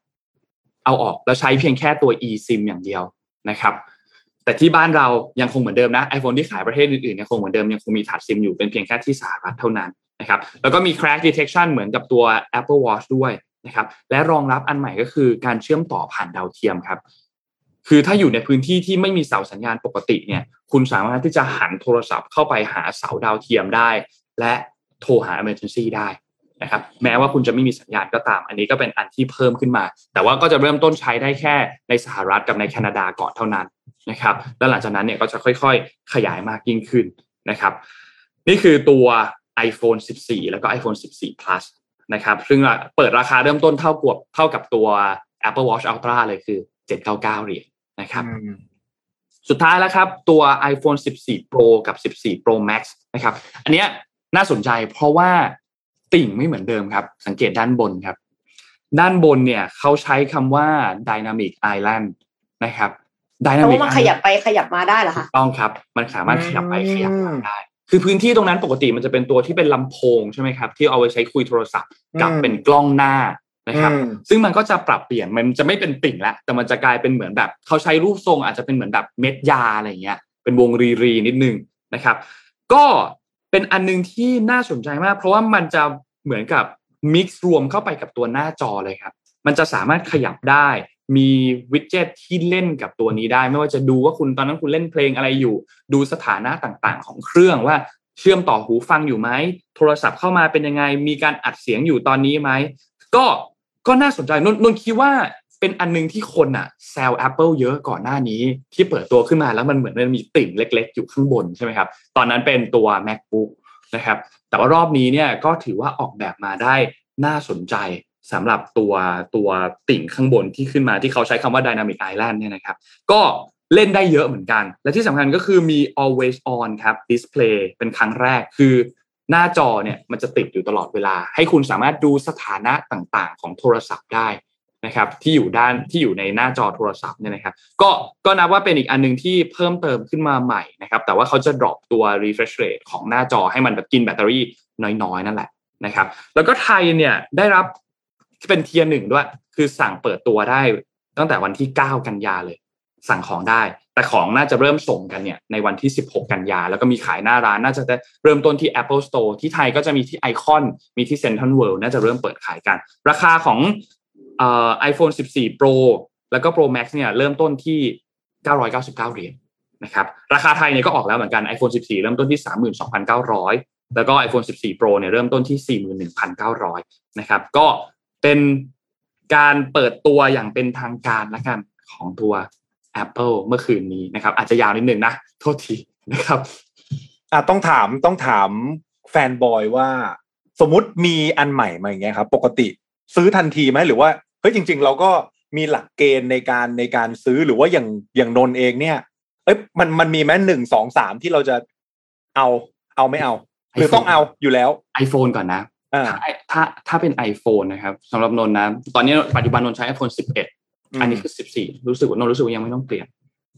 เอาออกแล้วใช้เพียงแค่ตัว eSIM อย่างเดียวนะครับ แต่ที่บ้านเรายังคงเหมือนเดิมนะ iPhone ที่ขายประเทศอื่นๆยังคงเหมือนเดิมยังคงมีถาดซิมอยู่เป็นเพียงแค่ที่สหรัฐเท่านั้นนะครับแล้วก็มี crash detection เหมือนกับตัว Apple Watch ด้วยนะครับ และรองรับอันใหม่ก็คือการเชื่อมต่อผ่านดาวเทียมครับ คือถ้าอยู่ในพื้นที่ที่ไม่มีเสาสัญญาณปกติเนี่ย คุณสามารถที่จะหันโทรศัพท์เข้าไปหาเสาดาวเทียมได้ และโทรหา emergency ได้ นะครับแม้ว่าคุณจะไม่มีสัญญาณก็ตาม อันนี้ก็เป็นอันที่เพิ่มขึ้นมา แต่ว่าก็จะเริ่มต้นใช้ได้แค่ในสหรัฐกับในแคนาดาก่อนเท่านั้นนะครับแล้วหลังจากนั้นเนี่ยก็จะค่อยๆ ขยายมากยิ่งขึ้นนะครับ นี่คือตัว iPhone 14 แล้วก็ iPhone 14 Plus นะครับซึ่งเปิดราคาเริ่มต้นเท่ากับเท่ากับตัว Apple Watch Ultra เลยคือ 799เหรียญนะครับสุดท้ายแล้วครับ ตัว iPhone 14 Pro กับ 14 Pro Max นะครับ อันเนี้ยน่าสนใจเพราะว่า ติ่งไม่เหมือนเดิมครับ สังเกตด้านบนครับ ด้านบนเนี่ยเขาใช้คำว่า dynamic island นะครับเพราะ dynamic ว่ามันขยับไปขยับมาได้เหรอคะต้องครับ มันสามารถขยับไปขยับมาได้ คือพื้นที่ตรงนั้นปกติมันจะเป็นตัวที่เป็นลำโพงใช่ไหมครับ ที่เอาไว้ใช้คุยโทรศัพท์กับอืมเป็นกล้องหน้านะครับอืมซึ่งมันก็จะปรับเปลี่ยนมันจะไม่เป็นติ่งละแต่มันจะกลายเป็นเหมือนแบบเขาใช้รูปทรงอาจจะเป็นเหมือนแบบเม็ดยาอะไรอย่างเงี้ยเป็นวงรีรีนิดนึงนะครับ ก็ เป็นอันนึงที่น่าสนใจมาก เพราะว่ามันจะเหมือนกับมิกซ์รวมเข้าไปกับตัวหน้าจอเลยครับ มันจะสามารถขยับได้ มีวิดเจ็ตที่เล่นกับตัวนี้ได้ ไม่ว่าจะดูว่าคุณตอนนั้นคุณเล่นเพลงอะไรอยู่ ดูสถานะต่างๆ ของเครื่องว่าเชื่อมต่อหูฟังอยู่ไหม โทรศัพท์เข้ามาเป็นยังไง มีการอัดเสียงอยู่ตอนนี้ไหม ก็ก็น่าสนใจนนนนคิดว่า เป็นอันนึงที่คนอะแซว Apple เยอะก่อนหน้านี้ที่เปิดตัวขึ้นมาแล้วมันเหมือนมันมีติ่งเล็ก ๆ อยู่ข้างบนใช่ไหมครับตอนนั้นเป็นตัว MacBook นะครับแต่ว่ารอบนี้เนี่ยก็ถือว่าออกแบบมาได้น่าสนใจสำหรับตัวตัวติ่งข้างบนที่ขึ้นมาที่เขาใช้คำว่า Dynamic Island เนี่ยนะครับ ก็เล่นได้เยอะเหมือนกัน และที่สำคัญก็คือมี always on ครับ display เป็นครั้งแรกคือหน้าจอเนี่ยมันจะติดอยู่ตลอดเวลา ให้คุณสามารถดูสถานะต่างๆ ของโทรศัพท์ได้ นะครับที่อยู่ด้านที่อยู่ในหน้าจอโทรศัพท์เนี่ยนะครับก็ก็นับว่าเป็นอีกอันหนึงที่เพิ่มเติมขึ้นมาใหม่นะครับแต่ว่าเขาจะ drop ตัว refresh rate ของหน้าจอให้มันแบบกินแบตเตอรี่น้อยๆ นั่นแหละนะครับแล้วก็ไทยเนี่ยได้รับเป็น tier หนึ่งด้วย คือสั่งเปิดตัวได้ตั้งแต่วันที่ 9 กันยาเลย สั่งของได้ แต่ของน่าจะเริ่มส่งกันเนี่ยในวันที่ 16 กันยา แล้วก็มีขายหน้าร้านน่าจะเริ่มต้นที่ Apple Store ที่ไทยก็จะมีที่ไอคอนมีที่ Central World น่าจะเริ่มเปิดขายกัน ราคาของ เอ่อ iPhone 14 Pro แล้วก็ Pro Max เนี่ยเริ่มต้นที่ 999 เหรียญนะครับราคาไทยเนี่ยก็ออกแล้วเหมือนกัน iPhone 14 เริ่มต้นที่ 32,900 แล้วก็ iPhone 14 Pro เนี่ยเริ่มต้นที่ 41,900 นะครับก็เป็นการเปิดตัวอย่างเป็นทางการละกันของตัว Apple เมื่อคืนนี้นะครับ อาจจะยาวนิดนึงนะ โทษทีนะครับอะต้องถามต้องถามแฟนบอยว่า สมมติมีอันใหม่มาอย่างเงี้ยครับ ปกติซื้อทันทีไหมหรือว่า เฮ้ยจริง ๆ เราก็มีหลักเกณฑ์ในการในการซื้อหรือว่าอย่างอย่างนนเองเนี่ย เอ้ยมันมันมีไหมหนึ่งสองสามที่เราจะเอาเอาไม่เอา หรือต้องเอาอยู่แล้ว iPhone ก่อนนะอ่าถ้าถ้าถ้าเป็น iPhone นะครับสำหรับนนท์นะ ตอนนี้ปัจจุบันนนท์ใช้ iPhone 11 อันนี้คือ 14 รู้สึกว่านนท์รู้สึกว่ายังไม่ต้องเปลี่ยน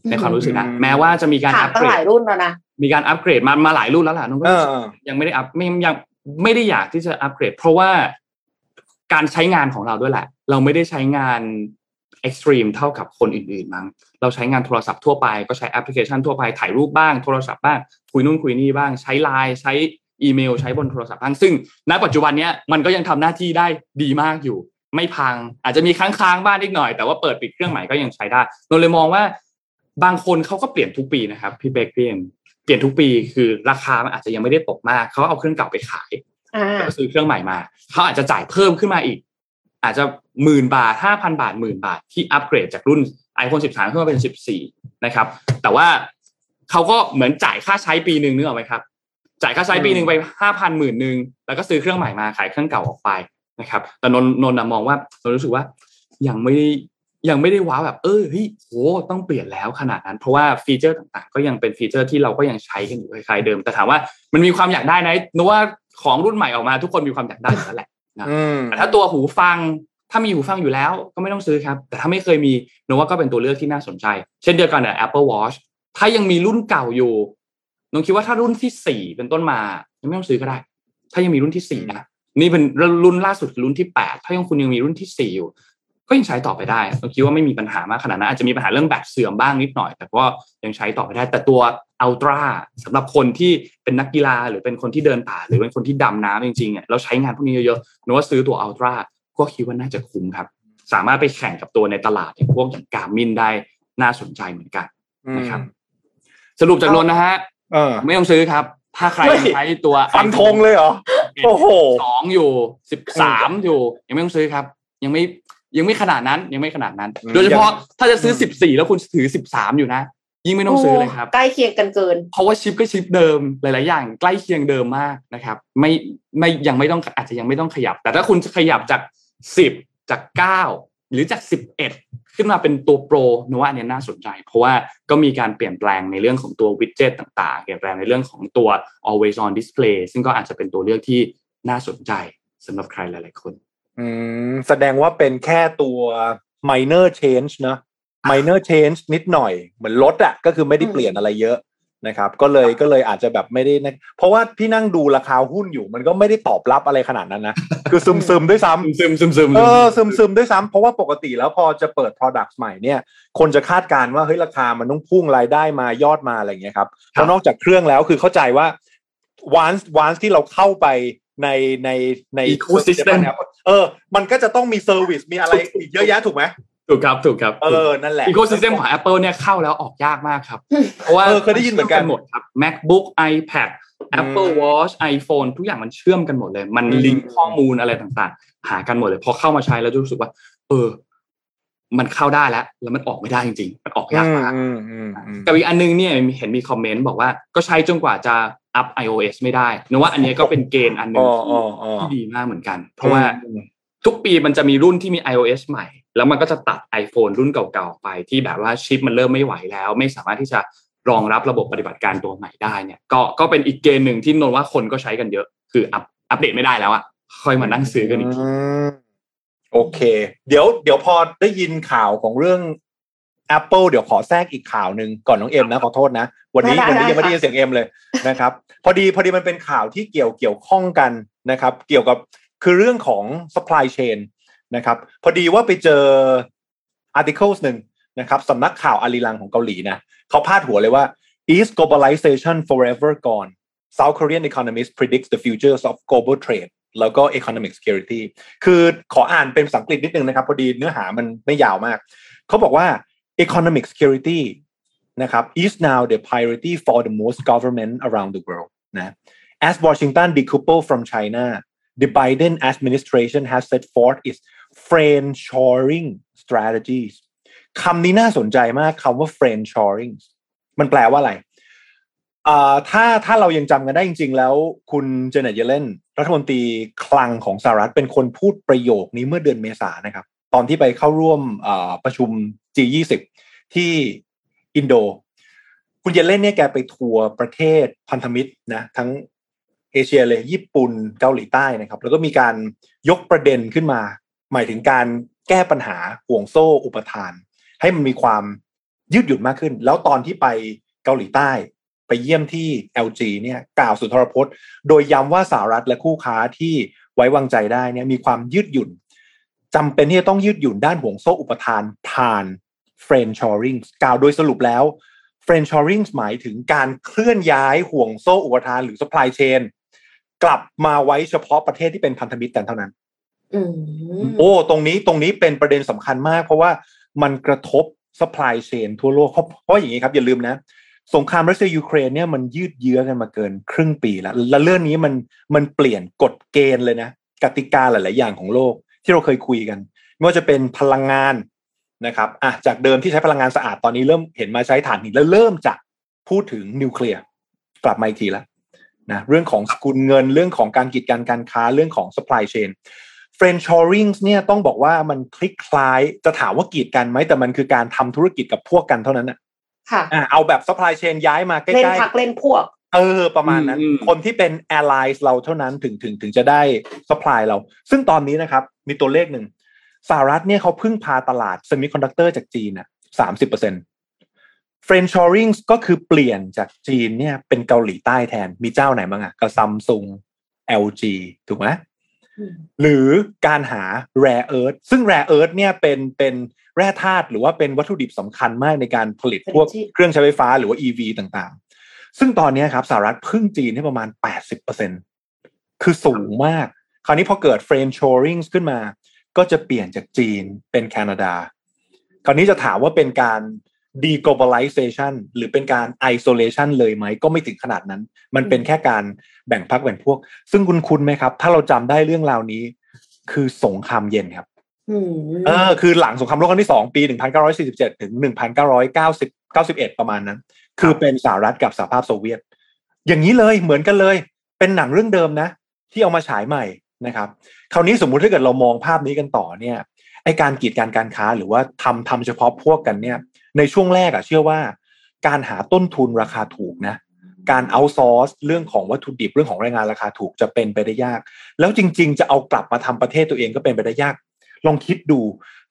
ในความรู้สึกนะอืมแม้ว่าจะมีการถามอัปตั้เกงรหลาดยรุ่นแล้วนะมีการอัปเกรดมามาหลายรุ่นแล้วล่ะนนท์ก็เออรู้อสึกเออยังไม่ได้อัพไม่ยังไม่ได้อยากที่จะอัปเกรด เพราะว่าการใช้งานของเราด้วยแหละ เราไม่ได้ใช้งาน extreme เท่ากับคนอื่นๆมั้งเราใช้งานโทรศัพท์ทั่วไปก็ใช้แอปพลิเคชันทั่วไปถ่ายรูปบ้างโทรศัพท์บ้างคุยนู่นคุยนี่บ้างใช้ไลน์ใช้อีเมล ใช้บนโทรศัพท์บ้างซึ่ง ณปัจจุบันเนี้ยมันก็ยังทำหน้าที่ได้ดีมากอยู่ ไม่พัง อาจจะมีค้างๆบ้างนิดหน่อย แต่ว่าเปิดปิดเครื่องใหม่ก็ยังใช้ได้เราเลยมองว่าบางคนเขาก็เปลี่ยนทุกปีนะครับพี่เบคพี่เอ็มเปลี่ยนทุกปีคือราคามันอาจจะยังไม่ได้ตกมากเขาเอาเครื่องเก่าไปขายอ่าแล้วก็ซื้อเครื่องใหม่มาเขาอาจจะจ่ายเพิ่มขึ้นมาอีก อาจจะหมื่นบาทห้าพันบาทหมื่นบาทที่อัปเกรดจากรุ่น iPhone 13ขึ้นมาเป็น 14 นะครับ แต่ว่าเขาก็เหมือนจ่ายค่าใช้ปีหนึ่งนึกออกไหมครับ จ่ายค่าใช้ปีหนึ่งไปห้าพันหมื่นหนึ่งแล้วก็ซื้อเครื่องใหม่มาขายเครื่องเก่าออกไปนะครับ แต่นนนนท์อะมองว่านนท์รู้สึกว่ายังไม่ได้ยังไม่ได้ wow แบบเออเฮ้ยโหต้องเปลี่ยนแล้วขนาดนั้น เพราะว่าฟีเจอร์ต่างๆ ก็ยังเป็นฟีเจอร์ที่เราก็ยังใช้กันอยู่คล้ายๆเดิม แต่ถามว่ามันมีความอยากได้นะนึกว่าของรุ่นใหม่ออกมาทุกคนมีความอยากได้อยู่แล้วแหละอืม แต่ถ้าตัวหูฟังถ้ามีหูฟังอยู่แล้วก็ไม่ต้องซื้อครับ แต่ถ้าไม่เคยมีนกว่าก็เป็นตัวเลือกที่น่าสนใจ เช่นเดียวกันกับ Apple Watch ถ้ายังมีรุ่นเก่าอยู่นงคิดว่าถ้ารุ่นที่สี่เป็นต้นมายังไม่ต้องซื้อก็ได้ ถ้ายังมีรุ่นที่สี่นะนี่เป็นรุ่นล่าสุดคือรุ่นที่แปดถ้ายังคุณยังมีรุ่นที่สี่อยู่ ก็ยังใช้ต่อไปได้นงคิดว่าไม่มีปัญหามากขนาดนั้นอาจจะมีปัญหาเรื่องแบตเสื่อมบ้างนิดหน่อย แต่ก็ยังใช้ต่อไปได้แต่ตัวอัลตร้าสำหรับคนที่เป็นนักกีฬาหรือเป็นคนที่เดินป่า หรือเป็นคนที่ดำน้ำจริงๆอะเราใช้งานพวกนี้เยอะๆนกว่าซื้อตัวอัลตร้าก็คิดว่าน่าจะคุ้มครับ สามารถไปแข่งกับตัวในตลาดอย่างพวกอย่างการมินได้น่าสนใจเหมือนกันนะครับ สรุปจากนนท์นะฮะเออไม่ต้องซื้อครับ ถ้าใครเฮ้ยใช้ตัวฟันธงเลยเหรอโอ้โหสองอยู่สิบสามอยู่ ยังไม่ต้องซื้อครับ ยังไม่ ยังไม่ขนาดนั้นยังไม่ขนาดนั้นอืมโดยเฉพาะถ้าจะซื้ออืมสิบสี่แล้วคุณถือสิบสามอยู่นะ ยิ่งไม่ต้องซื้อเลยครับ ใกล้เคียงกันเกิน เพราะว่าชิปก็ชิปเดิมหลาย ๆ อย่าง ใกล้เคียงเดิมมากนะครับ ไม่ไม่ยังไม่ต้องอาจจะยังไม่ต้องขยับ แต่ถ้าคุณจะขยับจากสิบจากเก้าหรือจากสิบเอ็ดขึ้นมาเป็นตัวโปรนกว่าอันเนี้ยน่าสนใจ เพราะว่าก็มีการเปลี่ยนแปลงในเรื่องของตัววิดเจ็ตต่างๆ เปลี่ยนแปลงในเรื่องของตัว always on display ซึ่งก็อาจจะเป็นตัวเลือกที่น่าสนใจสำหรับใครหลาย ๆ คน อืมแสดงว่าเป็นแค่ตัว minor change เนอะ minor change นิดหน่อย เหมือนลดอะก็คือไม่ได้เปลี่ยนอะไรเยอะนะครับ ก็เลยก็เลยอาจจะแบบไม่ได้นะเพราะว่าพี่นั่งดูราคาหุ้นอยู่ มันก็ไม่ได้ตอบรับอะไรขนาดนั้นนะคือซึมซึมๆด้วยซ้ำซึมซึมซึมเออซึมซึมๆด้วยซ้ำเพราะว่าปกติแล้วพอจะเปิด product ใหม่เนี่ย คนจะคาดการณ์ว่าเฮ้ยราคามันต้องพุ่งรายได้มายอดมาอะไรอย่างเงี้ยครับเพราะนอกจากเครื่องแล้วคือเข้าใจว่า once once ที่เราเข้าไป ในในใน Ecosystem เออ มันก็จะต้องมี service มีอะไรอีกเยอะแยะถูกไหมถูกครับถูกครับเออนั่นแหละ ecosystem ของ Apple เนี่ยเข้าแล้วออกยากมากครับ เพราะว่าเออเคยได้ยินเหมือนกันเชื่อมหมดครับ MacBook iPad Apple Watch iPhone ทุกอย่างมันเชื่อมกันหมดเลย มันอืมลิงก์ข้อมูลอะไรต่างๆ หากันหมดเลย พอเข้ามาใช้แล้วจะรู้สึกว่า เออ มันเข้าได้แล้ว แล้วมันออกไม่ได้จริง ๆ มันออกยากมากอืมอืมอืมกับอีกอันนึงเนี่ยเห็นมีคอมเมนต์บอกว่าก็ใช้จนกว่าจะ อัพ iOS ไม่ได้นึกว่าอันเนี้ยก็เป็นเกณฑ์อันหนึอ๋งออ๋ออ๋อที่ดีมากเหมือนกัน เพราะว่าทุกปีมันจะมีรุ่นที่มี iOS ใหม่ แล้วมันก็จะตัด iPhone รุ่นเก่าๆไปที่แบบว่าชิปมันเริ่มไม่ไหวแล้ว ไม่สามารถที่จะรองรับระบบปฏิบัติการตัวใหม่ได้เนี่ย ก็ก็เป็นอีกเกณฑ์หนึ่งที่นนว่าคนก็ใช้กันเยอะ คืออัปอัปเดตไม่ได้แล้วอะค่อยมานั่งซื้อกันอีกทีมโอเค เดี๋ยวเดี๋ยวพอได้ยินข่าวของเรื่อง Apple เดี๋ยวขอแทรกอีกข่าวหนึ่งก่อนน้องเอ็มนะขอโทษนะ วันนี้ได้วันนี้ได้ยังไม่ได้ค่ะยินเสียงเอ็มเลยนะครับพอดีพอดีมันเป็นข่าวที่เกี่ยวเกี่ยวข้องกันนะครับเกี่ยวกับคือเรื่องของ supply chain นะครับพอดีว่าไปเจอ articles หนึ่งนะครับสำนักข่าวอาลีลังของเกาหลีนะเขาพาดหัวเลยว่า is globalization forever gone South Korean economist predicts the futures of global trade แล้วก็ economic security คือขออ่านเป็นภาษาอังกฤษนิดนึงนะครับ พอดีเนื้อหามันไม่ยาวมาก เขาบอกว่า economic security นะครับ is now the priority for the most government around the world นะ as Washington decouple from China the Biden administration has set forth its friendshoring strategies คำนี้น่าสนใจมากคำว่า friendshoring มันแปลว่าอะไรอ่าถ้าถ้าเรายังจำกันได้จริง ๆ แล้ว คุณเจเน็ตเยเลนรัฐมนตรีคลังของสหรัฐเป็นคนพูดประโยคนี้เมื่อเดือนเมษานะครับ ตอนที่ไปเข้าร่วมประชุม G20 ที่อินโด คุณเยเลนเนี่ยแกไปทัวร์ประเทศพันธมิตรนะทั้งเอเชียเลยญี่ปุ่นเกาหลีใต้นะครับ แล้วก็มีการยกประเด็นขึ้นมา หมายถึงการแก้ปัญหาห่วงโซ่อุปทาน ให้มันมีความยืดหยุ่นมากขึ้น แล้วตอนที่ไปเกาหลีใต้ ไปเยี่ยมที่ LG เนี่ยกล่าวสุนทรพจน์ โดยย้ำว่าสหรัฐและคู่ค้าที่ไว้วางใจได้เนี่ยมีความยืดหยุ่น จำเป็นที่จะต้องยืดหยุ่นด้านห่วงโซ่อุปทานผ่าน friendshoring กล่าวโดยสรุปแล้ว friendshoring หมายถึงการเคลื่อนย้ายห่วงโซ่อุปทานหรือ supply chain กลับมาไว้เฉพาะประเทศที่เป็นพันธมิตรกันเท่านั้นอืมโอ้ ตรงนี้ตรงนี้เป็นประเด็นสำคัญมาก เพราะว่ามันกระทบ supply chain ทั่วโลกเพราะเพราะอย่างนี้ครับอย่าลืมนะสงครามรัสเซียยูเครนเนี่ยมันยืดเยื้อกันมาเกินครึ่งปีแล้ว และเรื่องนี้มันมันเปลี่ยนกฎเกณฑ์เลยนะ กติกาหลาย ๆ อย่างของโลก ที่เราเคยคุยกัน ไม่ว่าจะเป็นพลังงานนะครับอะจากเดิมที่ใช้พลังงานสะอาดตอนนี้เริ่มเห็นมาใช้ถ่านหินแล้วเริ่มจะพูดถึงนิวเคลียร์กลับมาอีกทีแล้วนะเรื่องของสกุลเงินเรื่องของการกีดกันการค้าเรื่องของ supply chain friendshoring เนี่ยต้องบอกว่ามันคลิกคล้ายจะถามว่ากีดกันไหมแต่มันคือการทำธุรกิจกับพวกกันเท่านั้นนะค่ะอะเอาแบบ supply chain ย้ายมาใกเล่นล้พักเล่นพวกๆ เออประมาณนั้นอืมคนที่เป็น allies เราเท่านั้นถึงถึงถึงจะได้ supply เรา ซึ่งตอนนี้นะครับมีตัวเลขหนึ่งสหรัฐเนี่ยเขาพึ่งพาตลาด semiconductor จากจีนอะสามสิบเปอร์เซ็นต์ friendshoring ก็คือเปลี่ยนจากจีนเนี่ยเป็นเกาหลีใต้แทนมีเจ้าไหนบ้างอะก็ซัมซุง LG ถูกไหมอืมหรือการหา rare earth ซึ่ง rare earth เนี่ยเป็นเป็นแร่ธาตุหรือว่าเป็นวัตถุดิบสำคัญมากในการผลิตพวกผลิตที่เครื่องใช้ไฟฟ้าหรือว่า EV ต่างๆ ซึ่งตอนนี้ครับสหรัฐพึ่งจีนให้ประมาณ 80%คือสูงมาก คราวนี้พอเกิด frame shoring ขึ้นมา ก็จะเปลี่ยนจากจีนเป็นแคนาดา คราวนี้จะถามว่าเป็นการ deglobalization หรือเป็นการ isolation เลยไหม ก็ไม่ถึงขนาดนั้น มันเป็นแค่การแบ่งพักแบ่งพวก ซึ่งคุณคุณไหมครับ ถ้าเราจำได้เรื่องราวนี้ คือสงครามเย็นครับ เออคือหลังสงครามโลกครั้งที่สองปี1947ถึง1990 91ประมาณนั้น คือเป็นสหรัฐกับสหภาพโซเวียต อย่างนี้เลยเหมือนกันเลย เป็นหนังเรื่องเดิมนะ ที่เอามาฉายใหม่นะครับ คราวนี้สมมุติถ้าเกิดเรามองภาพนี้กันต่อเนี่ยไอการกีดการการค้าหรือว่าทำทำเฉพาะพวกกันเนี่ย ในช่วงแรกอะเชื่อว่า การหาต้นทุนราคาถูกนะการเอา source เรื่องของวัตถุดิบเรื่องของแรงงานราคาถูกจะเป็นไปได้ยาก แล้วจริง ๆ จะเอากลับมาทำประเทศตัวเองก็เป็นไปได้ยาก ลองคิดดู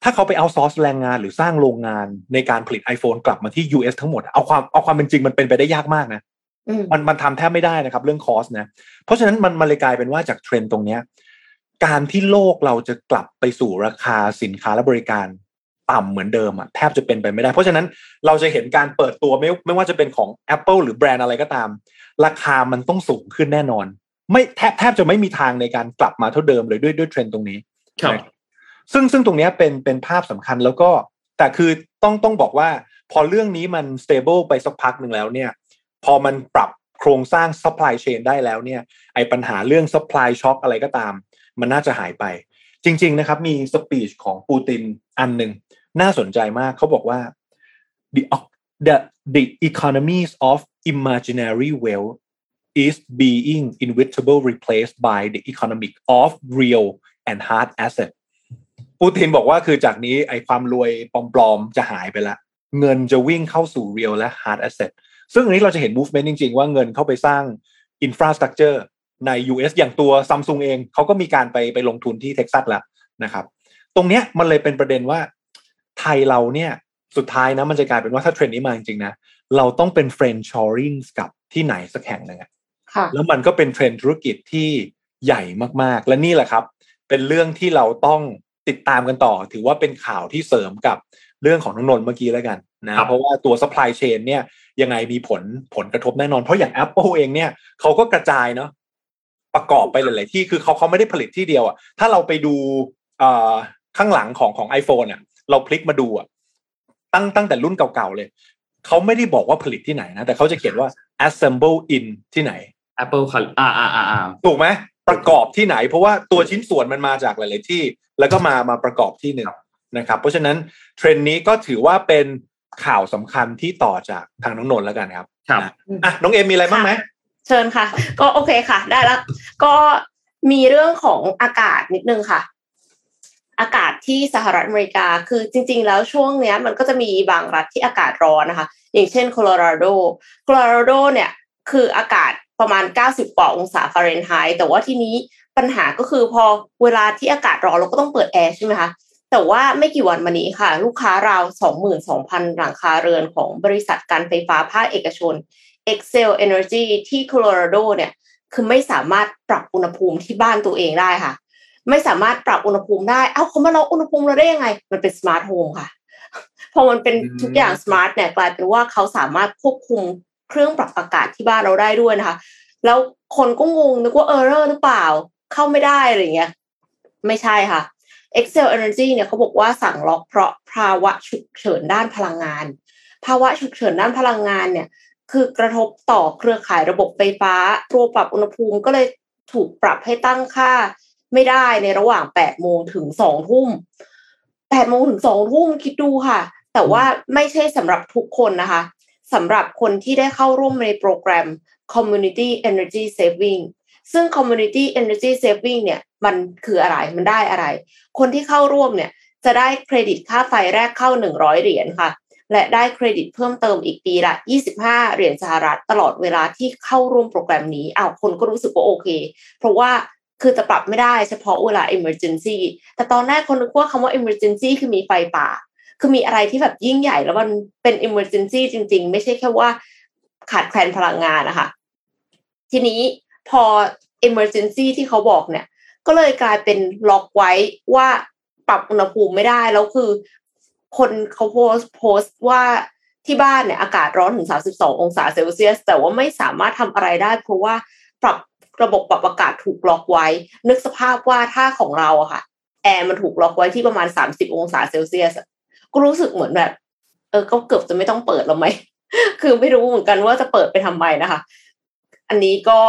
ถ้าเขาไปเอา source แรงงานหรือสร้างโรงงานในการผลิต iPhone กลับมาที่ US ทั้งหมด เอาความเอาความเป็นจริงมันเป็นไปได้ยากมากนะอืมมันมันทำแทบไม่ได้นะครับ เรื่อง cost นะ เพราะฉะนั้นมันมันเลยกลายเป็นว่าจากเทรนด์ตรงเนี้ยการที่โลกเราจะกลับไปสู่ราคาสินค้าและบริการต่ำเหมือนเดิมอะแทบจะเป็นไปไม่ได้ เพราะฉะนั้นเราจะเห็นการเปิดตัวไม่ไม่ว่าจะเป็นของ Apple หรือแบรนด์อะไรก็ตาม ราคามันต้องสูงขึ้นแน่นอน ไม่แทบแทบจะไม่มีทางในการกลับมาเท่าเดิมเลยด้วยด้วยเทรนด์ตรงนี้ครับนะ ซึ่งซึ่งตรงนี้เป็นเป็นภาพสำคัญแล้วก็แต่คือต้องต้องบอกว่า พอเรื่องนี้มัน stable ไปสักพักหนึ่งแล้วเนี่ย พอมันปรับโครงสร้าง supply chain ได้แล้วเนี่ยไอ้ปัญหาเรื่อง supply shock อะไรก็ตาม มันน่าจะหายไป จริง ๆ นะครับ มีสปีชของปูตินอันหนึ่งน่าสนใจมากเขาบอกว่า the the the economies of imaginary wealth is being inevitably replaced by the economic of real and hard asset ปูตินบอกว่าคือจากนี้ไอ้ความรวยปลอมๆจะหายไปละ เงินจะวิ่งเข้าสู่ real และ hard asset ซึ่งอันนี้เราจะเห็น movement จริง ๆ ว่าเงินเข้าไปสร้าง infrastructure ใน US อย่างตัว Samsung เองเขาก็มีการไปไปลงทุนที่เท็กซัสแล้วนะครับ ตรงเนี้ยมันเลยเป็นประเด็นว่าไทยเราเนี่ยสุดท้ายนะมันจะกลายเป็นว่าถ้าเทรนด์นี้มาจริงๆนะเราต้องเป็น friend shoring กับที่ไหนสักแห่งหนึ่งอะค่ะแล้วมันก็เป็นเทรนด์ธุรกิจที่ใหญ่มากๆ และนี่แหละครับ เป็นเรื่องที่เราต้อง ติดตามกันต่อ ถือว่าเป็นข่าวที่เสริมกับเรื่องของน้องนนท์เมื่อกี้แล้วกันนะครับเพราะว่าตัว supply chain เนี่ยยังไงมีผลผลกระทบแน่นอน เพราะอย่าง Apple เองเนี่ยเขาก็กระจายเนาะประกอบไปหลาย ๆ ที่คือเขาเขาไม่ได้ผลิตที่เดียวอะถ้าเราไปดูเอ่อข้างหลังของของ iPhone เนี่ยเราพลิกมาดูอะตั้งตั้งแต่รุ่นเก่า ๆ เลย เขาไม่ได้บอกว่าผลิตที่ไหนนะ แต่เขาจะเขียนว่า assemble in ที่ไหน Apple ค่ะอ่าอ่าอ่าอ่าถูกไหม ประกอบที่ไหน เพราะว่าตัวชิ้นส่วนมันมาจากหลาย ๆ ที่ แล้วก็มามาประกอบที่หนึ่งนะครับ เพราะฉะนั้นเทรนด์นี้ก็ถือว่าเป็นข่าวสำคัญที่ต่อจากทางน้องนนท์แล้วกันครับครับนะอะน้องเอ็มมีอะไรบ้างไหมเชิญค่ะ ก็โอเคค่ะ ได้แล้วก็มีเรื่องของอากาศนิดนึงค่ะ อากาศที่สหรัฐอเมริกาคือจริง ๆ แล้วช่วงเนี้ย มันก็จะมีบางรัฐที่อากาศร้อนนะคะ อย่างเช่นโคโลราโดโคโลราโดเนี่ย คืออากาศ ประมาณ 90กว่าองศาฟาเรนไฮต์แต่ว่าทีนี้ปัญหาก็คือพอเวลาที่อากาศร้อนเราก็ต้องเปิดแอร์ใช่ไหมคะแต่ว่าไม่กี่วันมานี้ค่ะ ลูกค้าราว 22,000 หลังคาเรือนของบริษัทการไฟฟ้าภาคเอกชน Xcel Energy ที่โคโลราโดเนี่ยคือไม่สามารถปรับอุณหภูมิที่บ้านตัวเองได้ค่ะ ไม่สามารถปรับอุณหภูมิได้ เอ้าเขามาล็อกอุณหภูมิเราได้ยังไง มันเป็น smart home ค่ะ พอมันเป็นอืมทุกอย่าง smart เนี่ยกลายเป็นว่าเขาสามารถควบคุม เครื่องปรับอากาศที่บ้านเราได้ด้วยนะคะ แล้วคนก็งงนึกว่าเออร์เรอร์หรือเปล่าเข้าไม่ได้อะไรอย่างเงี้ยไม่ใช่ค่ะ Excel Energy เนี่ยเขาบอกว่าสั่งล็อกเพราะภาวะฉุกเฉินด้านพลังงาน ภาวะฉุกเฉินด้านพลังงานเนี่ย คือกระทบต่อเครือข่ายระบบไฟฟ้าตัวปรับอุณหภูมิก็เลยถูกปรับให้ตั้งค่าไม่ได้ในระหว่าง8โมงถึง2ทุ่ม8โมงถึง2ทุ่มคิดดูค่ะ แต่ว่าไม่ใช่สำหรับทุกคนนะคะ สำหรับคนที่ได้เข้าร่วมในโปรแกรม Community Energy Saving ซึ่ง Community Energy Saving เนี่ยมันคืออะไรมันได้อะไร คนที่เข้าร่วมเนี่ยจะได้เครดิตค่าไฟแรกเข้า 100 เหรียญค่ะ และได้เครดิตเพิ่มเติมอีกปีละ 25 เหรียญสหรัฐตลอดเวลาที่เข้าร่วมโปรแกรมนี้อ้าวคนก็รู้สึกว่าโอเค เพราะว่าคือจะปรับไม่ได้เฉพาะเวลา emergency แต่ตอนแรกคนนึกว่าคำว่า emergency คือมีไฟป่า คือมีอะไรที่แบบยิ่งใหญ่ แล้วมันเป็น emergency จริง ๆ ไม่ใช่แค่ว่าขาดแคลนพลังงานนะคะทีนี้พอ emergency ที่เขาบอกเนี่ย ก็เลยกลายเป็นล็อกไว้ว่าปรับอุณหภูมิไม่ได้แล้วคือ คนเขาโพสต์โพสว่าที่บ้านเนี่ยอากาศร้อนถึง 32 องศาเซลเซียส แต่ว่าไม่สามารถทำอะไรได้เพราะว่าปรับระบบปรับอากาศถูกล็อกไว้ นึกสภาพว่าถ้าของเราอะค่ะ แอร์มันถูกล็อกไว้ที่ประมาณ 30 องศาเซลเซียส ก็รู้สึกเหมือนแบบ เออก็เกือบจะไม่ต้องเปิดแล้วไหม คือไม่รู้เหมือนกันว่าจะเปิดไปทำไมนะคะ อันนี้ก็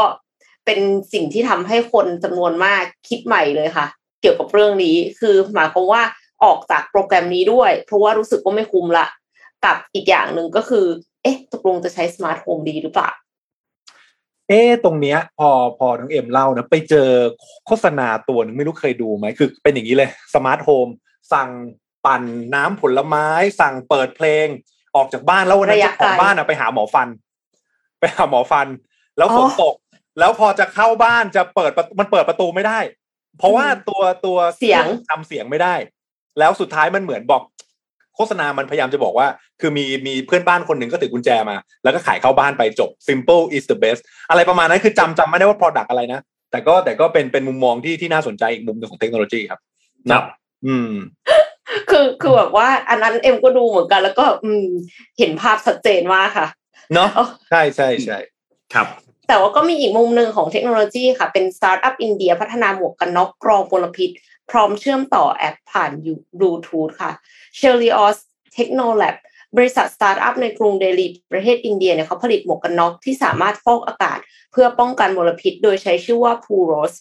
เป็นสิ่งที่ทำให้คนจำนวนมากคิดใหม่เลยค่ะ เกี่ยวกับเรื่องนี้คือหมายความว่าออกจากโปรแกรมนี้ด้วย เพราะว่ารู้สึกว่าไม่คุ้มละ กับอีกอย่างหนึ่งก็คือ เอ๊ะ ตกลงจะใช้ smart home ดีหรือเปล่าเอ๊ะตรงเนี้ย พอพอน้องเอ็มเล่านะไปเจอโฆษณาตัวหนึงไม่รู้เคยดูไหมคือเป็นอย่างนี้เลย smart home สั่ง ปั่นน้ำผลไม้ สั่งเปิดเพลง ออกจากบ้านแล้ววันนั้นระยะเจ้าของไกลบ้านอะไปหาหมอฟัน ไปหาหมอฟัน แล้วฝนอ๋อตก แล้วพอจะเข้าบ้านจะเปิดประตูมันเปิดประตูไม่ได้ เพราะว่าตัวตัวเสียงจำเสียงไม่ได้ แล้วสุดท้ายมันเหมือนบอกโฆษณามันพยายามจะบอกว่า คือมีมีเพื่อนบ้านคนหนึ่งก็ถือกุญแจมา แล้วก็ขายเข้าบ้านไปจบ simple is the best อะไรประมาณนั้นคือจำจำไม่ได้ว่า product อะไรนะ แต่ก็แต่ก็เป็นเป็นมุมมองที่ที่น่าสนใจอีกมุมหนึ่งของเทคโนโลยีครับครับอืม คือคือแบบว่า อันนั้นเอ็มก็ดูเหมือนกัน แล้วก็อืมเห็นภาพชัดเจนมากค่ะ เนาะอ๋อใช่ใช่ใช่ครับ แต่ว่าก็มีอีกมุมหนึ่งของเทคโนโลยีค่ะ เป็นสตาร์ทอัพอินเดียพัฒนาหมวกกันน็อกกรองมลพิษ พร้อมเชื่อมต่อแอปผ่านบลูทูธค่ะ S H E L L I O S Technolabs บริษัทสตาร์ทอัพในกรุงเดลีประเทศอินเดียเนี่ยเขาผลิตหมวกกันน็อกที่สามารถฟอกอากาศ เพื่อป้องกันมลพิษ โดยใช้ชื่อว่า Puros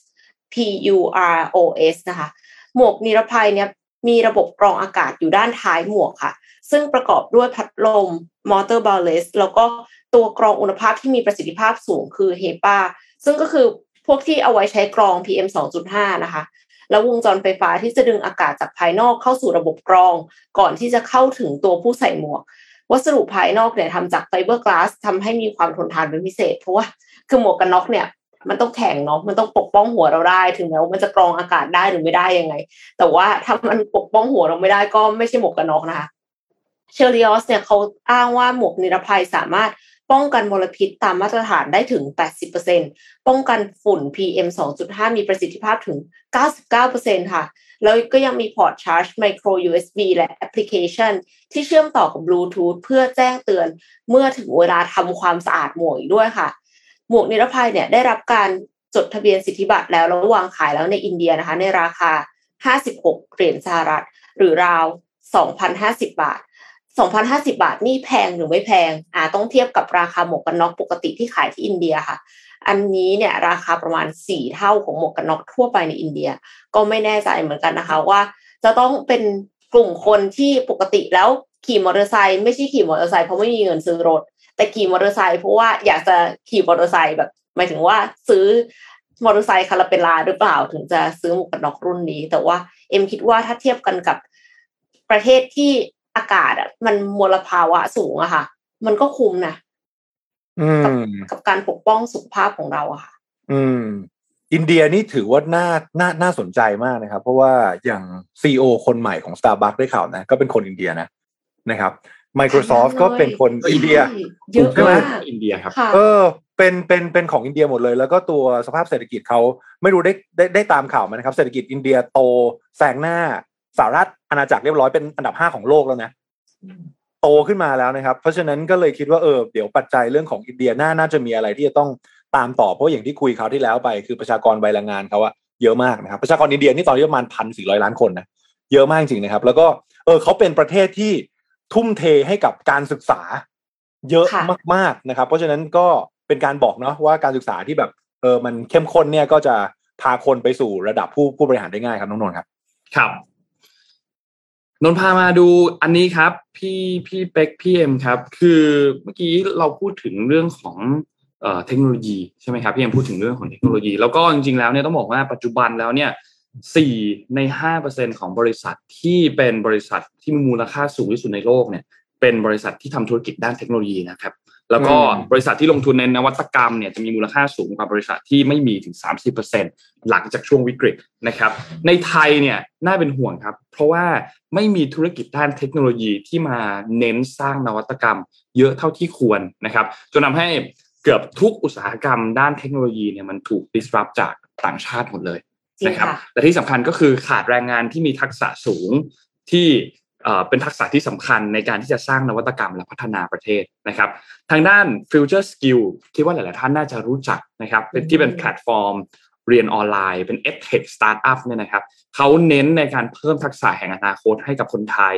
P U R O S นะคะหมวกนิรภัยเนี่ย มีระบบกรองอากาศอยู่ด้านท้ายหมวกค่ะ ซึ่งประกอบด้วยพัดลมมอเตอร์ brushless แล้วก็ตัวกรองอนุภาคที่มีประสิทธิภาพสูงคือ HEPA ซึ่งก็คือพวกที่เอาไว้ใช้กรอง PM 2.5 นะคะ แล้ววงจรไฟฟ้าที่จะดึงอากาศจากภายนอกเข้าสู่ระบบกรอง ก่อนที่จะเข้าถึงตัวผู้ใส่หมวก วัสดุภายนอกเนี่ยทำจากไฟเบอร์กลาสทำให้มีความทนทานเป็นพิเศษ เพราะว่าคือหมวกกันน็อกเนี่ย มันต้องแข็งเนาะมันต้องปกป้องหัวเราได้ถึงแม้ว่ามันจะกรองอากาศได้หรือไม่ได้ยังไง แต่ว่าถ้ามันปกป้องหัวเราไม่ได้ก็ไม่ใช่หมวกกันน็อกนะคะเชลลิออสเนี่ยเขาอ้างว่าหมวกนิรภัยสามารถป้องกันมลพิษตามมาตรฐานได้ถึง 80%ป้องกันฝุ่น PM 2.5 มีประสิทธิภาพถึง 99%ค่ะ แล้วก็ยังมี port ชาร์จ micro USB และแอปพลิเคชัน ที่เชื่อมต่อกับบลูทูธเพื่อแจ้งเตือนเมื่อถึงเวลาทำความสะอาดหมวกด้วยค่ะ หมวกนิรภัยเนี่ยได้รับการจดทะเบียนสิทธิบัตรแล้วแล้ววางขายแล้วในอินเดียนะคะ ในราคา 56 เหรียญสหรัฐ หรือราว 2,050 บาท 2,050 บาทนี่แพงหรือไม่แพงอ่าต้องเทียบกับราคาหมวกกันน็อกปกติที่ขายที่อินเดียค่ะ อันนี้เนี่ยราคาประมาณ 4 เท่าของหมวกกันน็อกทั่วไปในอินเดีย ก็ไม่แน่ใจเหมือนกันนะคะว่า จะต้องเป็นกลุ่มคนที่ปกติแล้วขี่มอเตอร์ไซค์ไม่ใช่ขี่มอเตอร์ไซค์เพราะไม่มีเงินซื้อรถ แต่ขี่มอเตอร์ไซค์เพราะว่าอยากจะขี่มอเตอร์ไซค์แบบหมายถึงว่าซื้อมอเตอร์ไซค์คาราเปลาหรือเปล่า ถึงจะซื้อหมวกกันน็อกรุ่นนี้ แต่ว่าเอ็มคิดว่าถ้าเทียบกันกับประเทศที่อากาศอะมันมลภาวะสูงอะค่ะ มันก็คุ้มนะอืมกับการปกป้องสุขภาพของเราอะค่ะ อืม อินเดียนี่ถือว่าน่าน่าน่าสนใจมากนะครับ เพราะว่าอย่าง CEO คนใหม่ของ Starbucks ได้ข่าวนะ ก็เป็นคนอินเดียนะนะครับ Microsoft ก็เป็นคนอินเดียเยอะใช่ไหมมากอินเดียครับค่ะเออเป็นเป็นเป็นของอินเดียหมดเลย แล้วก็ตัวสภาพเศรษฐกิจเขาไม่รู้ได้ได้ได้ตามข่าวไหมนะครับ เศรษฐกิจอินเดียโตแซงหน้าสหราชอาณาจักรเรียบร้อยเป็นอันดับห้าของโลกแล้วนะโตขึ้นมาแล้วนะครับ เพราะฉะนั้นก็เลยคิดว่าเออเดี๋ยวปัจจัยเรื่องของอินเดียน่าน่าจะมีอะไรที่จะต้องตามต่อเพราะอย่างที่คุยเขาวที่แล้วไป คือประชากรวัยแรงงานเขาอะเยอะมากนะครับประชากรอินเดียนี่ตอนนี้ประมาณพันสี่ร้อยล้านคนนะเยอะมากจริงๆนะครับ แล้วก็เออเขาเป็นประเทศที่ ทุ่มเทให้กับการศึกษาเยอะค่ะมากๆนะครับ เพราะฉะนั้นก็เป็นการบอกเนาะว่าการศึกษาที่แบบเออมันเข้มข้นเนี่ยก็จะพาคนไปสู่ระดับผู้ผู้บริหารได้ง่ายครับน้องนนท์ครับ ครับนนท์พามาดูอันนี้ครับพี่พี่เป็กพี่เอ็มครับ คือเมื่อกี้เราพูดถึงเรื่องของเอ่อเทคโนโลยีใช่ไหมครับพี่เอ็มพูดถึงเรื่องของเทคโนโลยี แล้วก็จริงๆแล้วเนี่ยต้องบอกว่าปัจจุบันแล้วเนี่ย สี่ในห้าเปอร์เซ็นของบริษัทที่เป็นบริษัทที่มีมูลค่าสูงที่สุดในโลกเนี่ยเป็นบริษัทที่ทำธุรกิจด้านเทคโนโลยีนะครับ แล้วก็อืมบริษัทที่ลงทุนในนวัตกรรมเนี่ยจะมีมูลค่าสูงกว่าบริษัทที่ไม่มีถึง 30%หลังจากช่วงวิกฤตนะครับ ในไทยเนี่ยน่าเป็นห่วงครับ เพราะว่าไม่มีธุรกิจด้านเทคโนโลยีที่มาเน้นสร้างนวัตกรรม เยอะเท่าที่ควรนะครับจนทำให้เกือบทุกอุตสาหกรรมด้านเทคโนโลยีเนี่ยมันถูก disrupt จากต่างชาติหมดเลยจริง นะครับค่ะแต่ที่สำคัญก็คือขาดแรงงานที่มีทักษะสูงที่เอ่อเป็นทักษะที่สำคัญในการที่จะสร้างนวัตกรรมและพัฒนาประเทศนะครับ ทางด้าน Future Skill คิดว่าหลาย ๆ ท่านน่าจะรู้จักนะครับเป็นที่เป็นแพลตฟอร์มเรียนออนไลน์ เป็น EdTech Startup เนี่ยนะครับเขาเน้นในการเพิ่มทักษะแห่งอนาคตให้กับคนไทย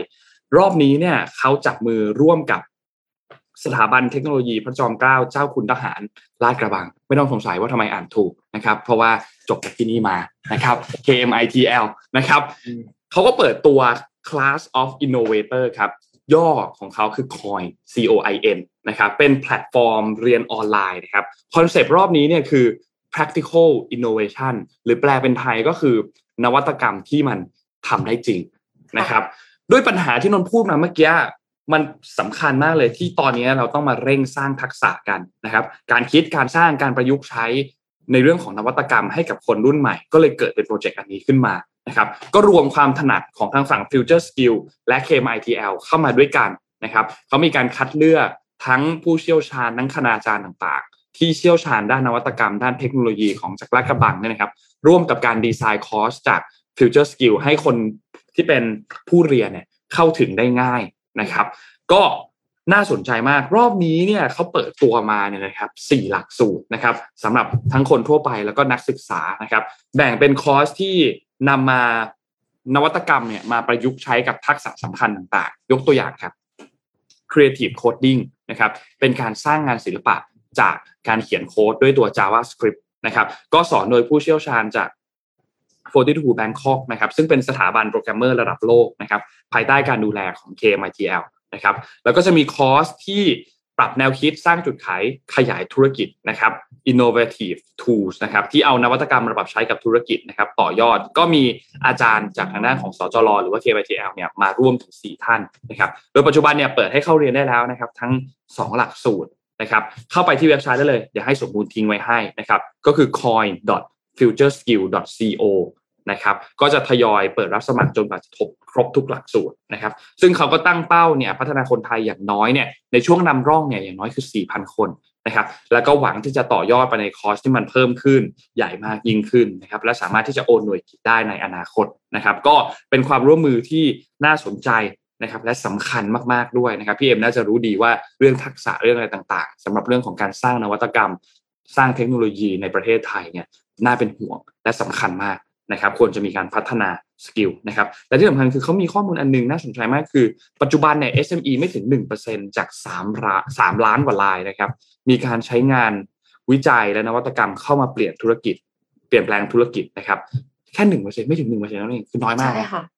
รอบนี้เนี่ยเขาจับมือร่วมกับ สถาบันเทคโนโลยีพระจอมเกล้าเจ้าคุณทหารลาดกระบัง ไม่ต้องสงสัยว่าทำไมอ่านถูกนะครับ เพราะว่าจบจากที่นี่มานะครับ KMITL นะครับเขาก็เปิดตัว Class of Innovator ครับ ย่อของเขาคือ Coin C O I N นะครับเป็นแพลตฟอร์มเรียนออนไลน์นะครับ concept รอบนี้เนี่ยคือ practical innovation หรือแปลเป็นไทยก็คือนวัตกรรมที่มันทำได้จริงนะครับด้วยปัญหาที่นนพูดมาเมื่อกี้ มันสำคัญมากเลยที่ตอนนี้เราต้องมาเร่งสร้างทักษะกันนะครับ การคิดการสร้างการประยุกต์ใช้ในเรื่องของนวัตกรรมให้กับคนรุ่นใหม่ ก็เลยเกิดเป็น project อันนี้ขึ้นมานะครับ ก็รวมความถนัดของทางฝั่ง Future Skill และ KMITL เข้ามาด้วยกันนะครับเขามีการคัดเลือกทั้งผู้เชี่ยวชาญทั้งคณาจารย์ต่างๆ ที่เชี่ยวชาญด้านนวัตกรรม ด้านเทคโนโลยีของจากรากระบังเนี่ยนะครับ ร่วมกับการดีไซน์คอร์สจาก Future Skill ให้คนที่เป็นผู้เรียนเนี่ยเข้าถึงได้ง่าย นะครับ ก็น่าสนใจมากรอบนี้เนี่ยเขาเปิดตัวมาเนี่ยนะครับสี่หลักสูตรนะครับสำหรับทั้งคนทั่วไปแล้วก็นักศึกษานะครับแบ่งเป็นคอร์สที่นำมานวัตกรรมเนี่ยมาประยุกต์ใช้กับทักษะสำคัญต่างๆ ยกตัวอย่างครับ Creative Coding นะครับเป็นการสร้างงานศิลปะจากการเขียนโค้ดด้วยตัว JavaScript นะครับก็สอนโดยผู้เชี่ยวชาญจาก 42 Bangkok นะครับซึ่งเป็นสถาบันโปรแกรมเมอร์ระดับโลกนะครับภายใต้การดูแลของ KMITL นะครับแล้วก็จะมีคอร์สที่ปรับแนวคิดสร้างจุดขายขยายธุรกิจนะครับ innovative tools นะครับที่เอานวัตกรรมมาปรับใช้กับธุรกิจนะครับต่อยอดก็มีอาจารย์จากทางด้านของสจรหรือว่า KMITL เนี่ยมาร่วมถึง 4 ท่านนะครับโดยปัจจุบันเนี่ยเปิดให้เข้าเรียนได้แล้วนะครับทั้ง 2 หลักสูตรนะครับเข้าไปที่เว็บไซต์ได้เลยเดี๋ยวให้สมบูรณ์ทิ้งไว้ให้นะครับก็คือ coin futureskill co นะครับก็จะทยอยเปิดรับสมัครจนกว่าจะทบครบทุกหลักสูตรนะครับ ซึ่งเขาก็ตั้งเป้าเนี่ยพัฒนาคนไทยอย่างน้อยเนี่ยในช่วงนำร่องเนี่ยอย่างน้อยคือ 4,000 คนนะครับ แล้วก็หวังที่จะต่อยอดไปในคอร์สที่มันเพิ่มขึ้นใหญ่มากยิ่งขึ้นนะครับ และสามารถที่จะโอนหน่วยกิจได้ในอนาคตนะครับ ก็เป็นความร่วมมือที่น่าสนใจนะครับ และสำคัญมากๆด้วยนะครับพี่เอ็มน่าจะรู้ดีว่าเรื่องทักษะเรื่องอะไรต่าง ๆสำหรับเรื่องของการสร้างนวัตกรรมสร้างเทคโนโลยีในประเทศไทยเนี่ย น่าเป็นห่วงและสำคัญมากนะครับควรจะมีการพัฒนา skill นะครับและที่สำคัญคือเขามีข้อมูลอันนึงน่าสนใจมากคือ ปัจจุบันเนี่ย SME ไม่ถึง 1%จาก3ล้าน3ล้านกว่ารายนะครับ มีการใช้งานวิจัยและนวัตกรรมเข้ามาเปลี่ยนธุรกิจ เปลี่ยนแปลงธุรกิจนะครับ แค่หนึ่งเปอร์เซ็นไม่ถึงหนึ่งเปอร์เซ็นต์นั่นเองคือน้อยมาก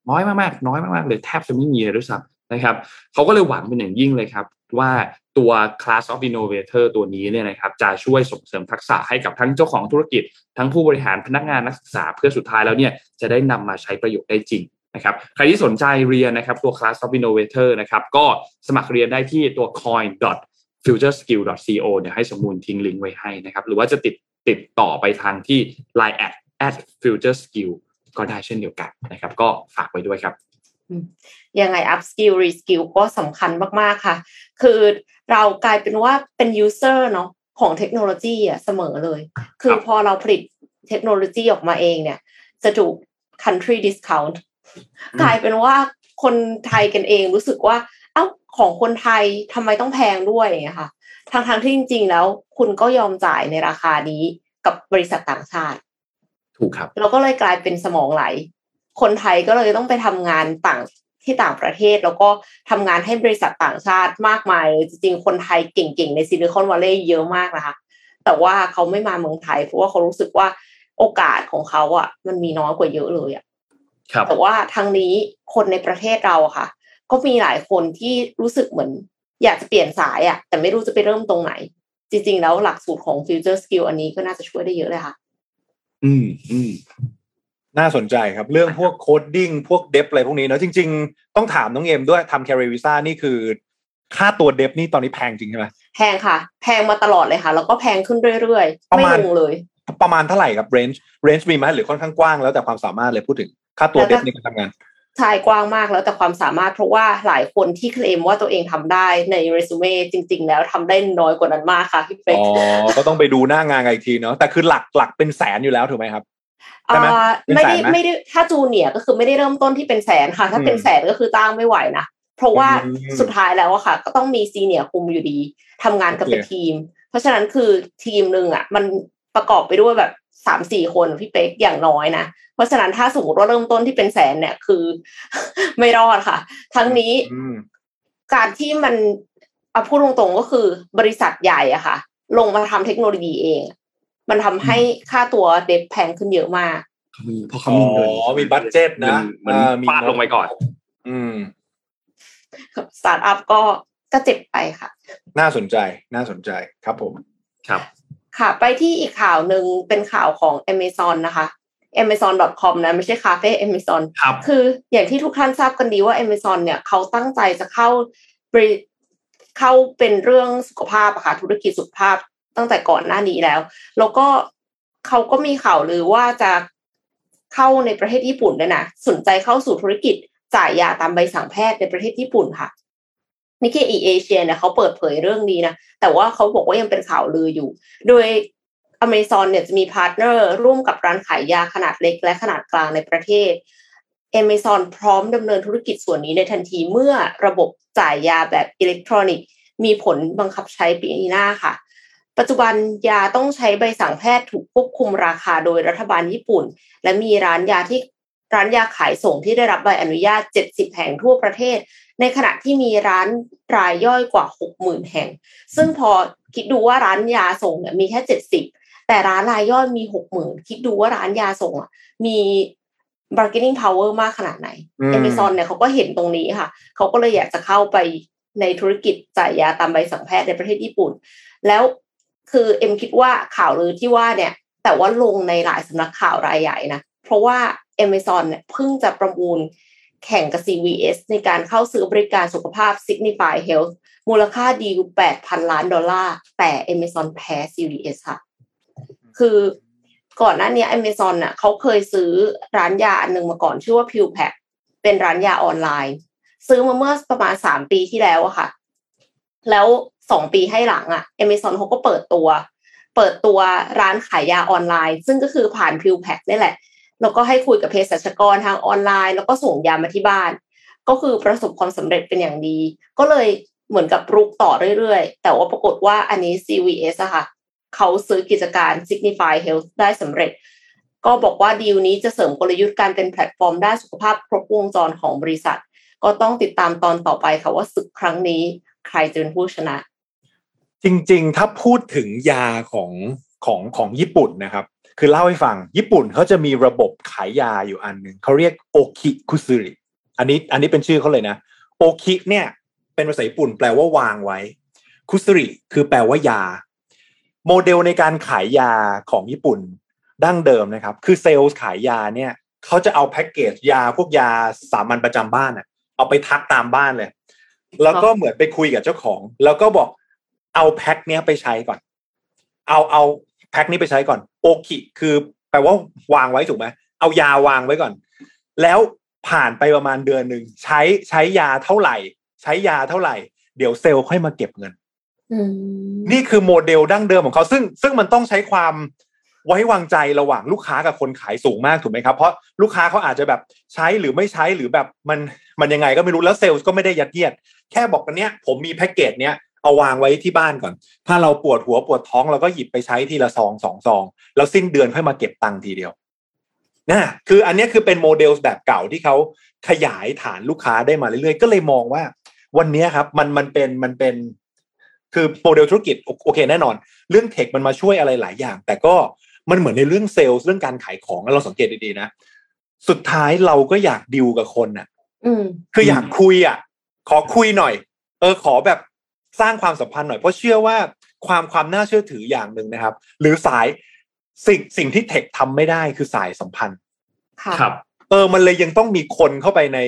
น้อยมากๆน้อยมากๆเลยแทบจะไม่มีเลยด้วยซ้ำนะครับเขาก็เลยหวังเป็นอย่างยิ่งเลยครับ ว่า ตัว class of innovator ตัวนี้เนี่ยนะครับจะช่วยส่งเสริมทักษะให้กับทั้งเจ้าของธุรกิจ ทั้งผู้บริหารพนักงานนักศึกษาเพื่อสุดท้ายแล้วเนี่ยจะได้นำมาใช้ประโยชน์ได้จริงนะครับใครที่สนใจเรียนนะครับตัว class of innovator นะครับก็สมัครเรียนได้ที่ตัว coin futureskill co เนี่ยให้สมมูลทิ้งลิงก์ไว้ให้นะครับหรือว่าจะติดติดต่อไปทางที่ line at at futureskill ก็ได้เช่นเดียวกันนะครับก็ฝากไว้ด้วยครับ ยังไง up skill re skill ก็สำคัญมาก ๆ ค่ะ คือเรากลายเป็นว่าเป็น user เนาะของเทคโนโลยีอะเสมอเลย คือพอเราผลิตเทคโนโลยีออกมาเองเนี่ย จะถูก country discount กลายเป็นว่าคนไทยกันเองรู้สึกว่า เอ้าของคนไทยทำไมต้องแพงด้วยอะค่ะทางทางที่จริง ๆ แล้ว คุณก็ยอมจ่ายในราคานี้กับบริษัทต่างชาติ ถูกครับ เราก็เลยกลายเป็นสมองไหล คนไทยก็เลยต้องไปทำงานต่างที่ต่างประเทศ แล้วก็ทำงานให้บริษัทต่างชาติมากมายเลยจริงๆคนไทยเก่งๆในซิลิคอนวัลเลย์เยอะมากนะคะ แต่ว่าเขาไม่มาเมืองไทย เพราะว่าเขารู้สึกว่าโอกาสของเขาอะ มันมีน้อยกว่าเยอะเลยอะแต่ว่าทางนี้คนในประเทศเราค่ะ ก็มีหลายคนที่รู้สึกเหมือน อยากจะเปลี่ยนสายอะ แต่ไม่รู้จะไปเริ่มตรงไหน จริง ๆ แล้วหลักสูตรของ Future Skill อันนี้ก็น่าจะช่วยได้เยอะเลยค่ะ อืมอืม น่าสนใจครับเรื่องพวก coding พวก dev อะไรพวกนี้เนาะจริง ๆ ต้องถามน้องเอ็มด้วยทำ Career Visa นี่คือ ค่าตัว dev นี่ตอนนี้แพงจริงใช่ไหมแพงค่ะ แพงมาตลอดเลยค่ะ แล้วก็แพงขึ้นเรื่อยๆ ไม่ลงเลย ประมาณเท่าไหร่ครับ range range มีไหมหรือค่อนข้างกว้างแล้วแต่ความสามารถเลยพูดถึงค่าตัว dev ในการทำงานใช่กว้างมากแล้วแต่ความสามารถเพราะว่าหลายคนที่เคลมว่าตัวเองทำได้ในเรซูเม่จริง ๆ แล้วทำได้น้อยกว่านั้นมากค่ะพี่เป๊กอ๋อก็ต้องไปดูหน้างานอีกทีเนาะแต่คือหลักหลักเป็นแสนอยู่แล้วถูกไหมครับ ไม่ได้ไม่ได้ถ้าจูเนียก็คือไม่ได้เริ่มต้นที่เป็นแสนค่ะ ถ้าเป็นแสนก็คือตั้งไม่ไหวนะเพราะว่าสุดท้ายแล้วอะค่ะ ก็ต้องมีซีเนียคุมอยู่ดีทำงานกับเป็นทีม เพราะฉะนั้นคือทีมหนึ่งอะมันประกอบไปด้วยแบบสามสี่คนพี่เป๊กอย่างน้อยนะเพราะฉะนั้นถ้าสมมติว่าเริ่มต้นที่เป็นแสนเนี่ยคือ ไม่รอดค่ะ ทั้งนี้การที่มันเอาพูดตรงๆก็คือบริษัทใหญ่อะค่ะ ลงมาทำเทคโนโลยีเอง มันทำให้ค่าตัว dev แพงขึ้นเยอะมากมีเพราะเขามีเงินมี budget นะมันฟาดลงไปก่อน อืมสตาร์ทอัพก็ก็เจ็บไปค่ะ น่าสนใจน่าสนใจครับผมครับ ค่ะ ไปที่อีกข่าวหนึ่งเป็นข่าวของ Amazon นะคะ amazon.com นะไม่ใช่คาเฟ่ Amazon ครับ คืออย่างที่ทุกท่านทราบกันดีว่า Amazon เนี่ยเขาตั้งใจจะเข้าบริเข้าเป็นเรื่องสุขภาพอะค่ะธุรกิจสุขภาพ ตั้งแต่ก่อนหน้านี้แล้ว แล้วก็เขาก็มีข่าวลือว่าจะเข้าในประเทศญี่ปุ่นด้วยนะสนใจเข้าสู่ธุรกิจจ่ายยาตามใบสั่งแพทย์ในประเทศญี่ปุ่นค่ะ Nikkei Asia เนี่ยเขาเปิดเผยเรื่องนี้นะ แต่ว่าเขาบอกว่ายังเป็นข่าวลืออยู่ โดยอเมซอนเนี่ยจะมี partner ร่วมกับร้านขายยาขนาดเล็กและขนาดกลางในประเทศอเมซอนพร้อมดำเนินธุรกิจส่วนนี้ในทันทีเมื่อระบบจ่ายยาแบบอิเล็กทรอนิกส์ มีผลบังคับใช้ปีหน้าค่ะ ปัจจุบันยาต้องใช้ใบสั่งแพทย์ถูกควบคุมราคาโดยรัฐบาลญี่ปุ่น และมีร้านยาที่ร้านยาขายส่งที่ได้รับใบอนุญาต 70 แห่งทั่วประเทศ ในขณะที่มีร้านรายย่อยกว่า 60,000 แห่ง ซึ่งพอคิดดูว่าร้านยาส่งเนี่ยมีแค่ 70 แต่ร้านรายย่อยมี 60,000 คิดดูว่าร้านยาส่งอะมี bargaining power มากขนาดไหนอืม Amazon เนี่ยเขาก็เห็นตรงนี้ค่ะ เขาก็เลยอยากจะเข้าไปในธุรกิจจ่ายยาตามใบสั่งแพทย์ในประเทศญี่ปุ่น แล้ว คือเอ็มคิดว่าข่าวลือที่ว่าเนี่ย แต่ว่าลงในหลายสำนักข่าวรายใหญ่นะ เพราะว่า Amazon เนี่ยเพิ่งจะประมูลแข่งกับ CVS ในการเข้าซื้อบริการสุขภาพ Signify Health มูลค่าดีล8,000 ล้านดอลลาร์ แต่ Amazon แพ้ CVS ค่ะ คือก่อนหน้านี้ Amazon น่ะเขาเคยซื้อร้านยาอันหนึ่งมาก่อนชื่อว่า p u p a c เป็นร้านยาออนไลน์ ซื้อมาเมื่อประมาณสามปีที่แล้วอะค่ะ แล้ว สองปีให้หลังอะ Amazon เขาก็เปิดตัว เปิดตัวร้านขายยาออนไลน์ ซึ่งก็คือผ่าน p u p a c นี่แหละ แล้วก็ให้คุยกับเภสัชกรทางออนไลน์ แล้วก็ส่งยามาที่บ้าน ก็คือประสบความสำเร็จเป็นอย่างดี ก็เลยเหมือนกับรุกต่อเรื่อยๆ แต่ว่าปรากฏว่าอันนี้ CVS อะค่ะเขาซื้อกิจการ Signify Health ได้สำเร็จ ก็บอกว่าดีลนี้จะเสริมกลยุทธ์การเป็นแพลตฟอร์มด้านสุขภาพครบวงจรของบริษัท ก็ต้องติดตามตอนต่อไปค่ะว่าศึกครั้งนี้ใครจะเป็นผู้ชนะ จริงๆ ถ้าพูดถึงยาของของของญี่ปุ่นนะครับ คือเล่าให้ฟัง ญี่ปุ่นเขาจะมีระบบขายยาอยู่อันหนึ่งเขาเรียกโอคิคุซึริอันนี้อันนี้เป็นชื่อเขาเลยนะโอคิเนี่ยเป็นภาษาญี่ปุ่นแปลว่าวางไว้ คุซึริคือแปลว่ายา โมเดลในการขายยาของญี่ปุ่นดั้งเดิมนะครับ คือเซลล์ขายยาเนี่ยเขาจะเอาแพ็กเกจยาพวกยาสามัญประจำบ้านอะเอาไปทักตามบ้านเลย แล้วก็เหมือนไปคุยกับเจ้าของ แล้วก็บอก เอาแพ็คเนี้ยไปใช้ก่อน เอาเอาแพ็คนี้ไปใช้ก่อน โอคิคือแปลว่าวางไว้ถูกไหมเอายาวางไว้ก่อน แล้วผ่านไปประมาณเดือนหนึ่งใช้ใช้ยาเท่าไหร่ ใช้ยาเท่าไหร่ เดี๋ยวเซลล์ค่อยมาเก็บเงินอืมนี่คือโมเดลดั้งเดิมของเขา ซึ่งซึ่งมันต้องใช้ความไว้วางใจระหว่างลูกค้ากับคนขายสูงมากถูกไหมครับ เพราะลูกค้าเขาอาจจะแบบใช้หรือไม่ใช้หรือแบบมันมันยังไงก็ไม่รู้แล้วเซลล์ก็ไม่ได้ยัดเยียด แค่บอกกันเนี้ยผมมีแพ็กเกจเนี้ย เอาวางไว้ที่บ้านก่อน ถ้าเราปวดหัวปวดท้องเราก็หยิบไปใช้ทีละซองสองซองแล้วสิ้นเดือนค่อยมาเก็บตังค์ทีเดียวนะคืออันเนี้ยคือเป็นโมเดลแบบเก่าที่เขาขยายฐานลูกค้าได้มาเรื่อยๆ ก็เลยมองว่า วันเนี้ยครับมันมันเป็นมันเป็นคือโมเดลธุรกิจโอโอเคแน่นอน เรื่อง tech มันมาช่วยอะไรหลายอย่าง แต่ก็มันเหมือนในเรื่องเซลล์เรื่องการขายของเราสังเกตดีๆนะสุดท้ายเราก็อยากดิวกับคนน่ะอืมคืออยากคุยอะ ขอคุยหน่อย เออขอแบบ สร้างความสัมพันธ์หน่อยเพราะเชื่อว่าความความน่าเชื่อถืออย่างหนึ่งนะครับ หรือสายสิ่งสิ่งที่เทคทำไม่ได้คือสายสัมพันธ์ค่ะครับ เออมันเลยยังต้องมีคนเข้าไปใน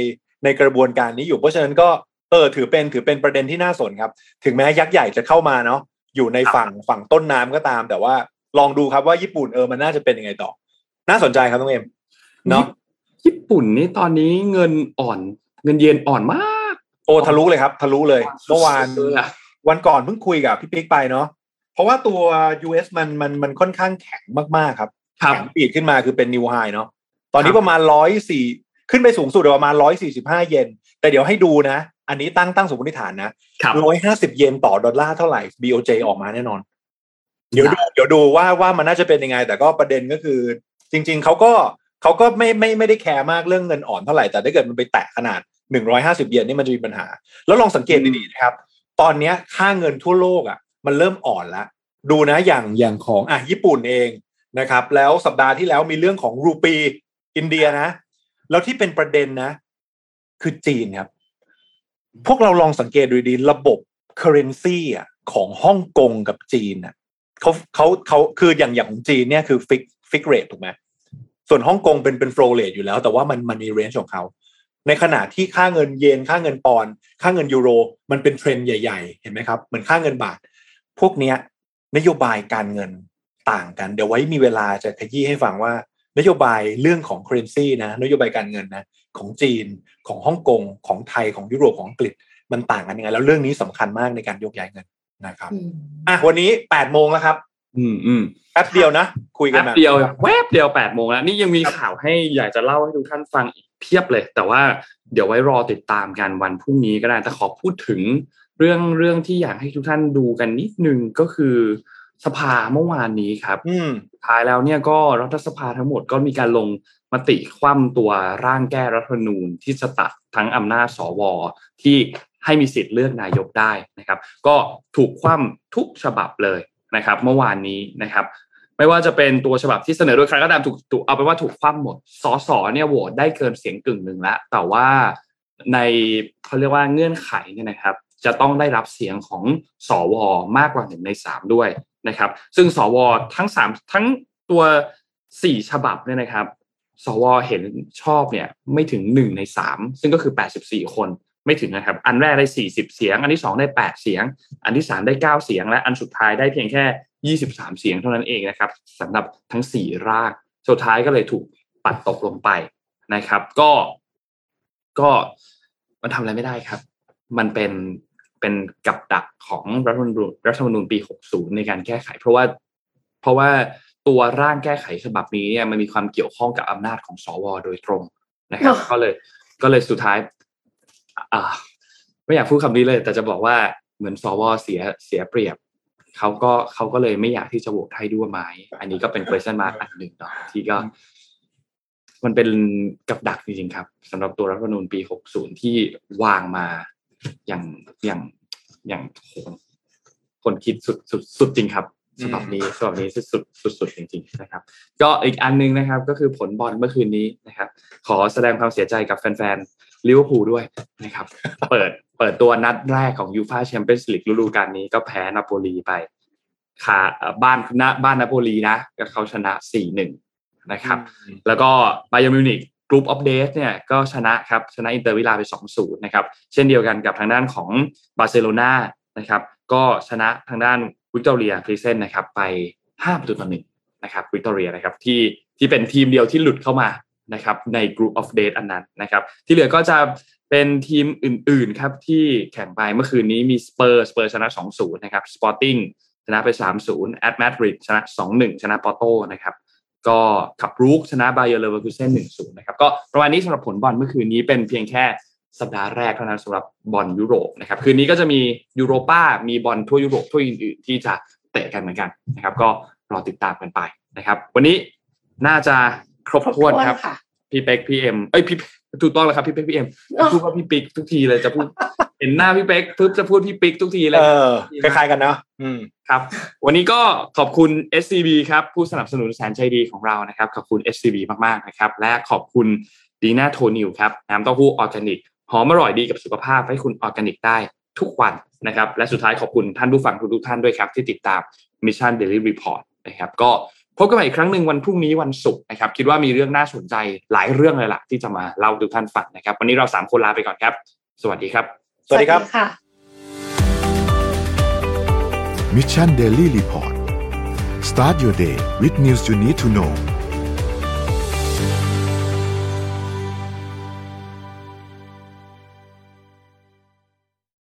ในกระบวนการนี้อยู่เพราะฉะนั้นก็เออถือเป็นถือเป็นประเด็นที่น่าสนครับ ถึงแม้ยักษ์ใหญ่จะเข้ามาเนาะอยู่ในฝั่งฝั่งต้นน้ำก็ตาม แต่ว่าลองดูครับว่าญี่ปุ่นเออมันน่าจะเป็นยังไงต่อ น่าสนใจครับน้องเอ็มเนาะญี่ปุ่นนี่ตอนนี้เงินอ่อน เงินเยนอ่อนมาก โอ้ทะลุเลยครับ ทะลุเลย เมื่อวานเลยอะวันก่อนเพิ่งคุยกับพี่ปิ๊กไปเนาะเพราะว่าตัว US มันมันมันค่อนข้างแข็งมากๆครับครับแข็งปีดขึ้นมาคือเป็นนิวไฮเนาะตอนนี้ครับประมาณร้อยสี่ขึ้นไปสูงสุดประมาณร้อยสี่สิบห้าเยนแต่เดี๋ยวให้ดูนะ อันนี้ตั้งตั้งสมมติฐานนะครับร้อยห้าสิบเยนต่อดอลลาร์เท่าไหร่ BOJ ออกมาแน่นอน เดี๋ยวดูเดี๋ยวดูว่าว่ามันน่าจะเป็นยังไง แต่ก็ประเด็นก็คือ จริง ๆเขาก็เขาก็ไม่ไม่ไม่ได้แคร์มากเรื่องเงินอ่อนเท่าไหร่แต่ถ้าเกิดมันไปแตะขนาด หนึ่งร้อยห้าสิบเยนนี่มันจะมีปัญหา แล้วลองสังเกตดีๆนะครับ ตอนเนี้ยค่าเงินทั่วโลกอะ มันเริ่มอ่อนแล้วดูนะอย่างอย่างของอะญี่ปุ่นเองนะครับ แล้วสัปดาห์ที่แล้วมีเรื่องของรูปีอินเดียนะ แล้วที่เป็นประเด็นนะ คือจีนครับ พวกเราลองสังเกตดูดีๆระบบ currency อะของฮ่องกงกับจีนอะเขาเขาเขาคืออย่างอย่างของจีนเนี่ยคือ fix fix rate ถูกไหมส่วนฮ่องกงเป็นเป็น float rate อยู่แล้ว แต่ว่ามันมันมี range ของเขา ในขณะที่ค่าเงินเยนค่าเงินปอนด์ค่าเงินยูโร มันเป็นเทรนด์ใหญ่ ๆ เห็นไหมครับเหมือนค่าเงินบาท พวกเนี้ยนโยบายการเงินต่างกัน เดี๋ยวไว้มีเวลาจะขยี้ให้ฟังว่านโยบายเรื่องของ currency นะนโยบายการเงินนะของจีนของฮ่องกงของไทยของยุโรปของอังกฤษมันต่างกันยังไงแล้วเรื่องนี้สำคัญมากในการยกย้ายเงินนะครับอืมอะวันนี้แปดโมงแล้วครับ อืมอืมแป๊บเดียวนะคุยกันแป๊บมาเดียวแวบเดียวแปดโมงแล้วนี่ยังมีข่าวให้อยากจะเล่าให้ทุกท่านฟังอีก เพียบเลย แต่ว่าเดี๋ยวไว้รอติดตามกันวันพรุ่งนี้ก็ได้แต่ขอพูดถึงเรื่องเรื่องที่อยากให้ทุกท่านดูกันนิดนึงก็คือสภาเมื่อวานนี้ครับอืมสุดท้ายแล้วเนี่ยก็รัฐสภาทั้งหมดก็มีการลงมติคว่ำตัวร่างแก้รัฐธรรมนูญที่จะตัดทั้งอำนาจสวที่ให้มีสิทธิ์เลือกนายกได้นะครับ ก็ถูกคว่ำทุกฉบับเลยนะครับ เมื่อวานนี้นะครับ ไม่ว่าจะเป็นตัวฉบับที่เสนอโดยใครก็ตามถูกถูกเอาไปว่าถูกคว่ำหมดสสเนี่ยโหวตได้เกินเสียงกึ่งหนึ่งแล้วแต่ว่าในเขาเรียกว่าเงื่อนไขเนี่ยนะครับ จะต้องได้รับเสียงของสวมากกว่าหนึ่งในสามด้วยนะครับ ซึ่งสวทั้งสามทั้งตัวสี่ฉบับเนี่ยนะครับ สวเห็นชอบเนี่ยไม่ถึงหนึ่งในสามซึ่งก็คือแปดสิบสี่คนไม่ถึงนะครับ อันแรกได้สี่สิบเสียง อันที่สองได้แปดเสียง อันที่สามได้เก้าเสียง และอันสุดท้ายได้เพียงแค่ ยี่สิบสามเสียงเท่านั้นเองนะครับสำหรับทั้งสี่ร่างสุดท้ายก็เลยถูกปัดตกลงไปนะครับ ก็ก็มันทำอะไรไม่ได้ครับ มันเป็นเป็นกับดักของรัฐธรรมนูญรัฐธรรมนูญปี 60 ในการแก้ไข เพราะว่าเพราะว่าตัวร่างแก้ไขฉบับนี้เนี่ยมันมีความเกี่ยวข้องกับอำนาจของสวโดยตรงนะครับอ๋อก็เลยก็เลยสุดท้ายอ่าไม่อยากพูดคำนี้เลย แต่จะบอกว่าเหมือนสวเสียเสียเปรียบ เขาก็เขาก็เลยไม่อยากที่จะโหวตให้ด้วยไหมอันนี้ก็เป็น question mark อันหนึ่งเนาะที่ก็ มันเป็นกับดักจริงๆครับสำหรับตัวรัฐธรรมนูญปี 60 ที่วางมาอย่างอย่างอย่างคนคนคิดสุดสุดสุดจริงครับฉบับนี้ฉบับนี้สุดสุดสุดสุดจริงๆนะครับ ก็อีกอันหนึงนะครับ ก็คือผลบอลเมื่อคืนนี้นะครับ ขอแสดงความเสียใจกับแฟนๆลิเวอร์พูลด้วยนะครับ เปิด เปิดตัวนัดแรกของยูฟาแชมเปี้ยนส์ลีกฤดูกาลนี้ก็แพ้นาโปลีไปคาเอ่อบ้านนะบ้านนาโปลีนะก็เขาชนะ 4-1 นะครับ แล้วก็บ a ย e r n มิวนิกกรุ๊ปออฟเดสเนี่ยก็ชนะครับ ชนะอินเตอร์มิลานไป 2-0 นะครับ เช่นเดียวกันกับทางด้านของบาร์เซโลนานะครับ ก็ชนะทางด้านวิกตอเรียพัลเซนนะครับ ไป5ประตูต่อหนึ่งนะครับวิกตอเรียนะครับที่ที่เป็นทีมเดียวที่หลุดเข้ามานะครับใน Group of Death อันนั้นนะครับ ที่เหลือก็จะ เป็นทีมอื่นๆครับที่แข่งไปเมื่อคืนนี้มีสเปอร์สเปอร์สชนะ 2-0 นะครับสปอร์ติ้งชนะไป 3-0แอตมาดริดชนะ 2-1 ชนะปอร์โตนะครับก็คลับบรูชชนะบาเยอร์เลเวอร์คูเซ่นหนึ่งศูนย์นะครับก็ประมาณนี้สำหรับผลบอลเมื่อคืนนี้เป็นเพียงแค่สัปดาห์แรกเท่านั้นสำหรับบอลยุโรปนะครับคืนนี้ก็จะมียูโรป้ามีบอลถ้วยยุโรปถ้วยอื่นๆ ที่จะเตะกันเหมือนกันนะครับ ก็รอติดตามกันไปนะครับ วันนี้น่าจะครบถ้วนครับค่ะพี่เป็กพี่เอ็มเอ้ยพี่ ถูกต้องแล้วครับพี่เป็กพี่เอ็มอ๋อพูดว่าพี่ปิ๊กทุกทีเลยจะพูดเห็นหน้าพี่เป็กปุ๊บจะพูดพี่ปิ๊กทุกทีเลยเออคล้ายๆกันเนาะอืมครับ วันนี้ก็ขอบคุณ SCB ครับ ผู้สนับสนุนแสนใจดีของเรานะครับ ขอบคุณ SCB มากๆนะครับ และขอบคุณดีน่าโทนิวครับน้ำเต้าหู้ออร์แกนิกหอมอร่อยดีกับสุขภาพให้คุณออร์แกนิกได้ทุกวันนะครับ และสุดท้ายขอบคุณท่านผู้ฟังทุกๆท่านด้วยครับ ที่ติดตาม Mission Daily Report นะครับก็ พบกันใหม่อีกครั้งหนึ่งวันพรุ่งนี้วันศุกร์นะครับ คิดว่ามีเรื่องน่าสนใจหลายเรื่องเลยล่ะที่จะมาเล่าให้ทุกท่านฟังนะครับ วันนี้เราสามคนลาไปก่อนครับ สวัสดีครับ สวัสดีครับค่ะ Mission Daily Report start your day with news you need to know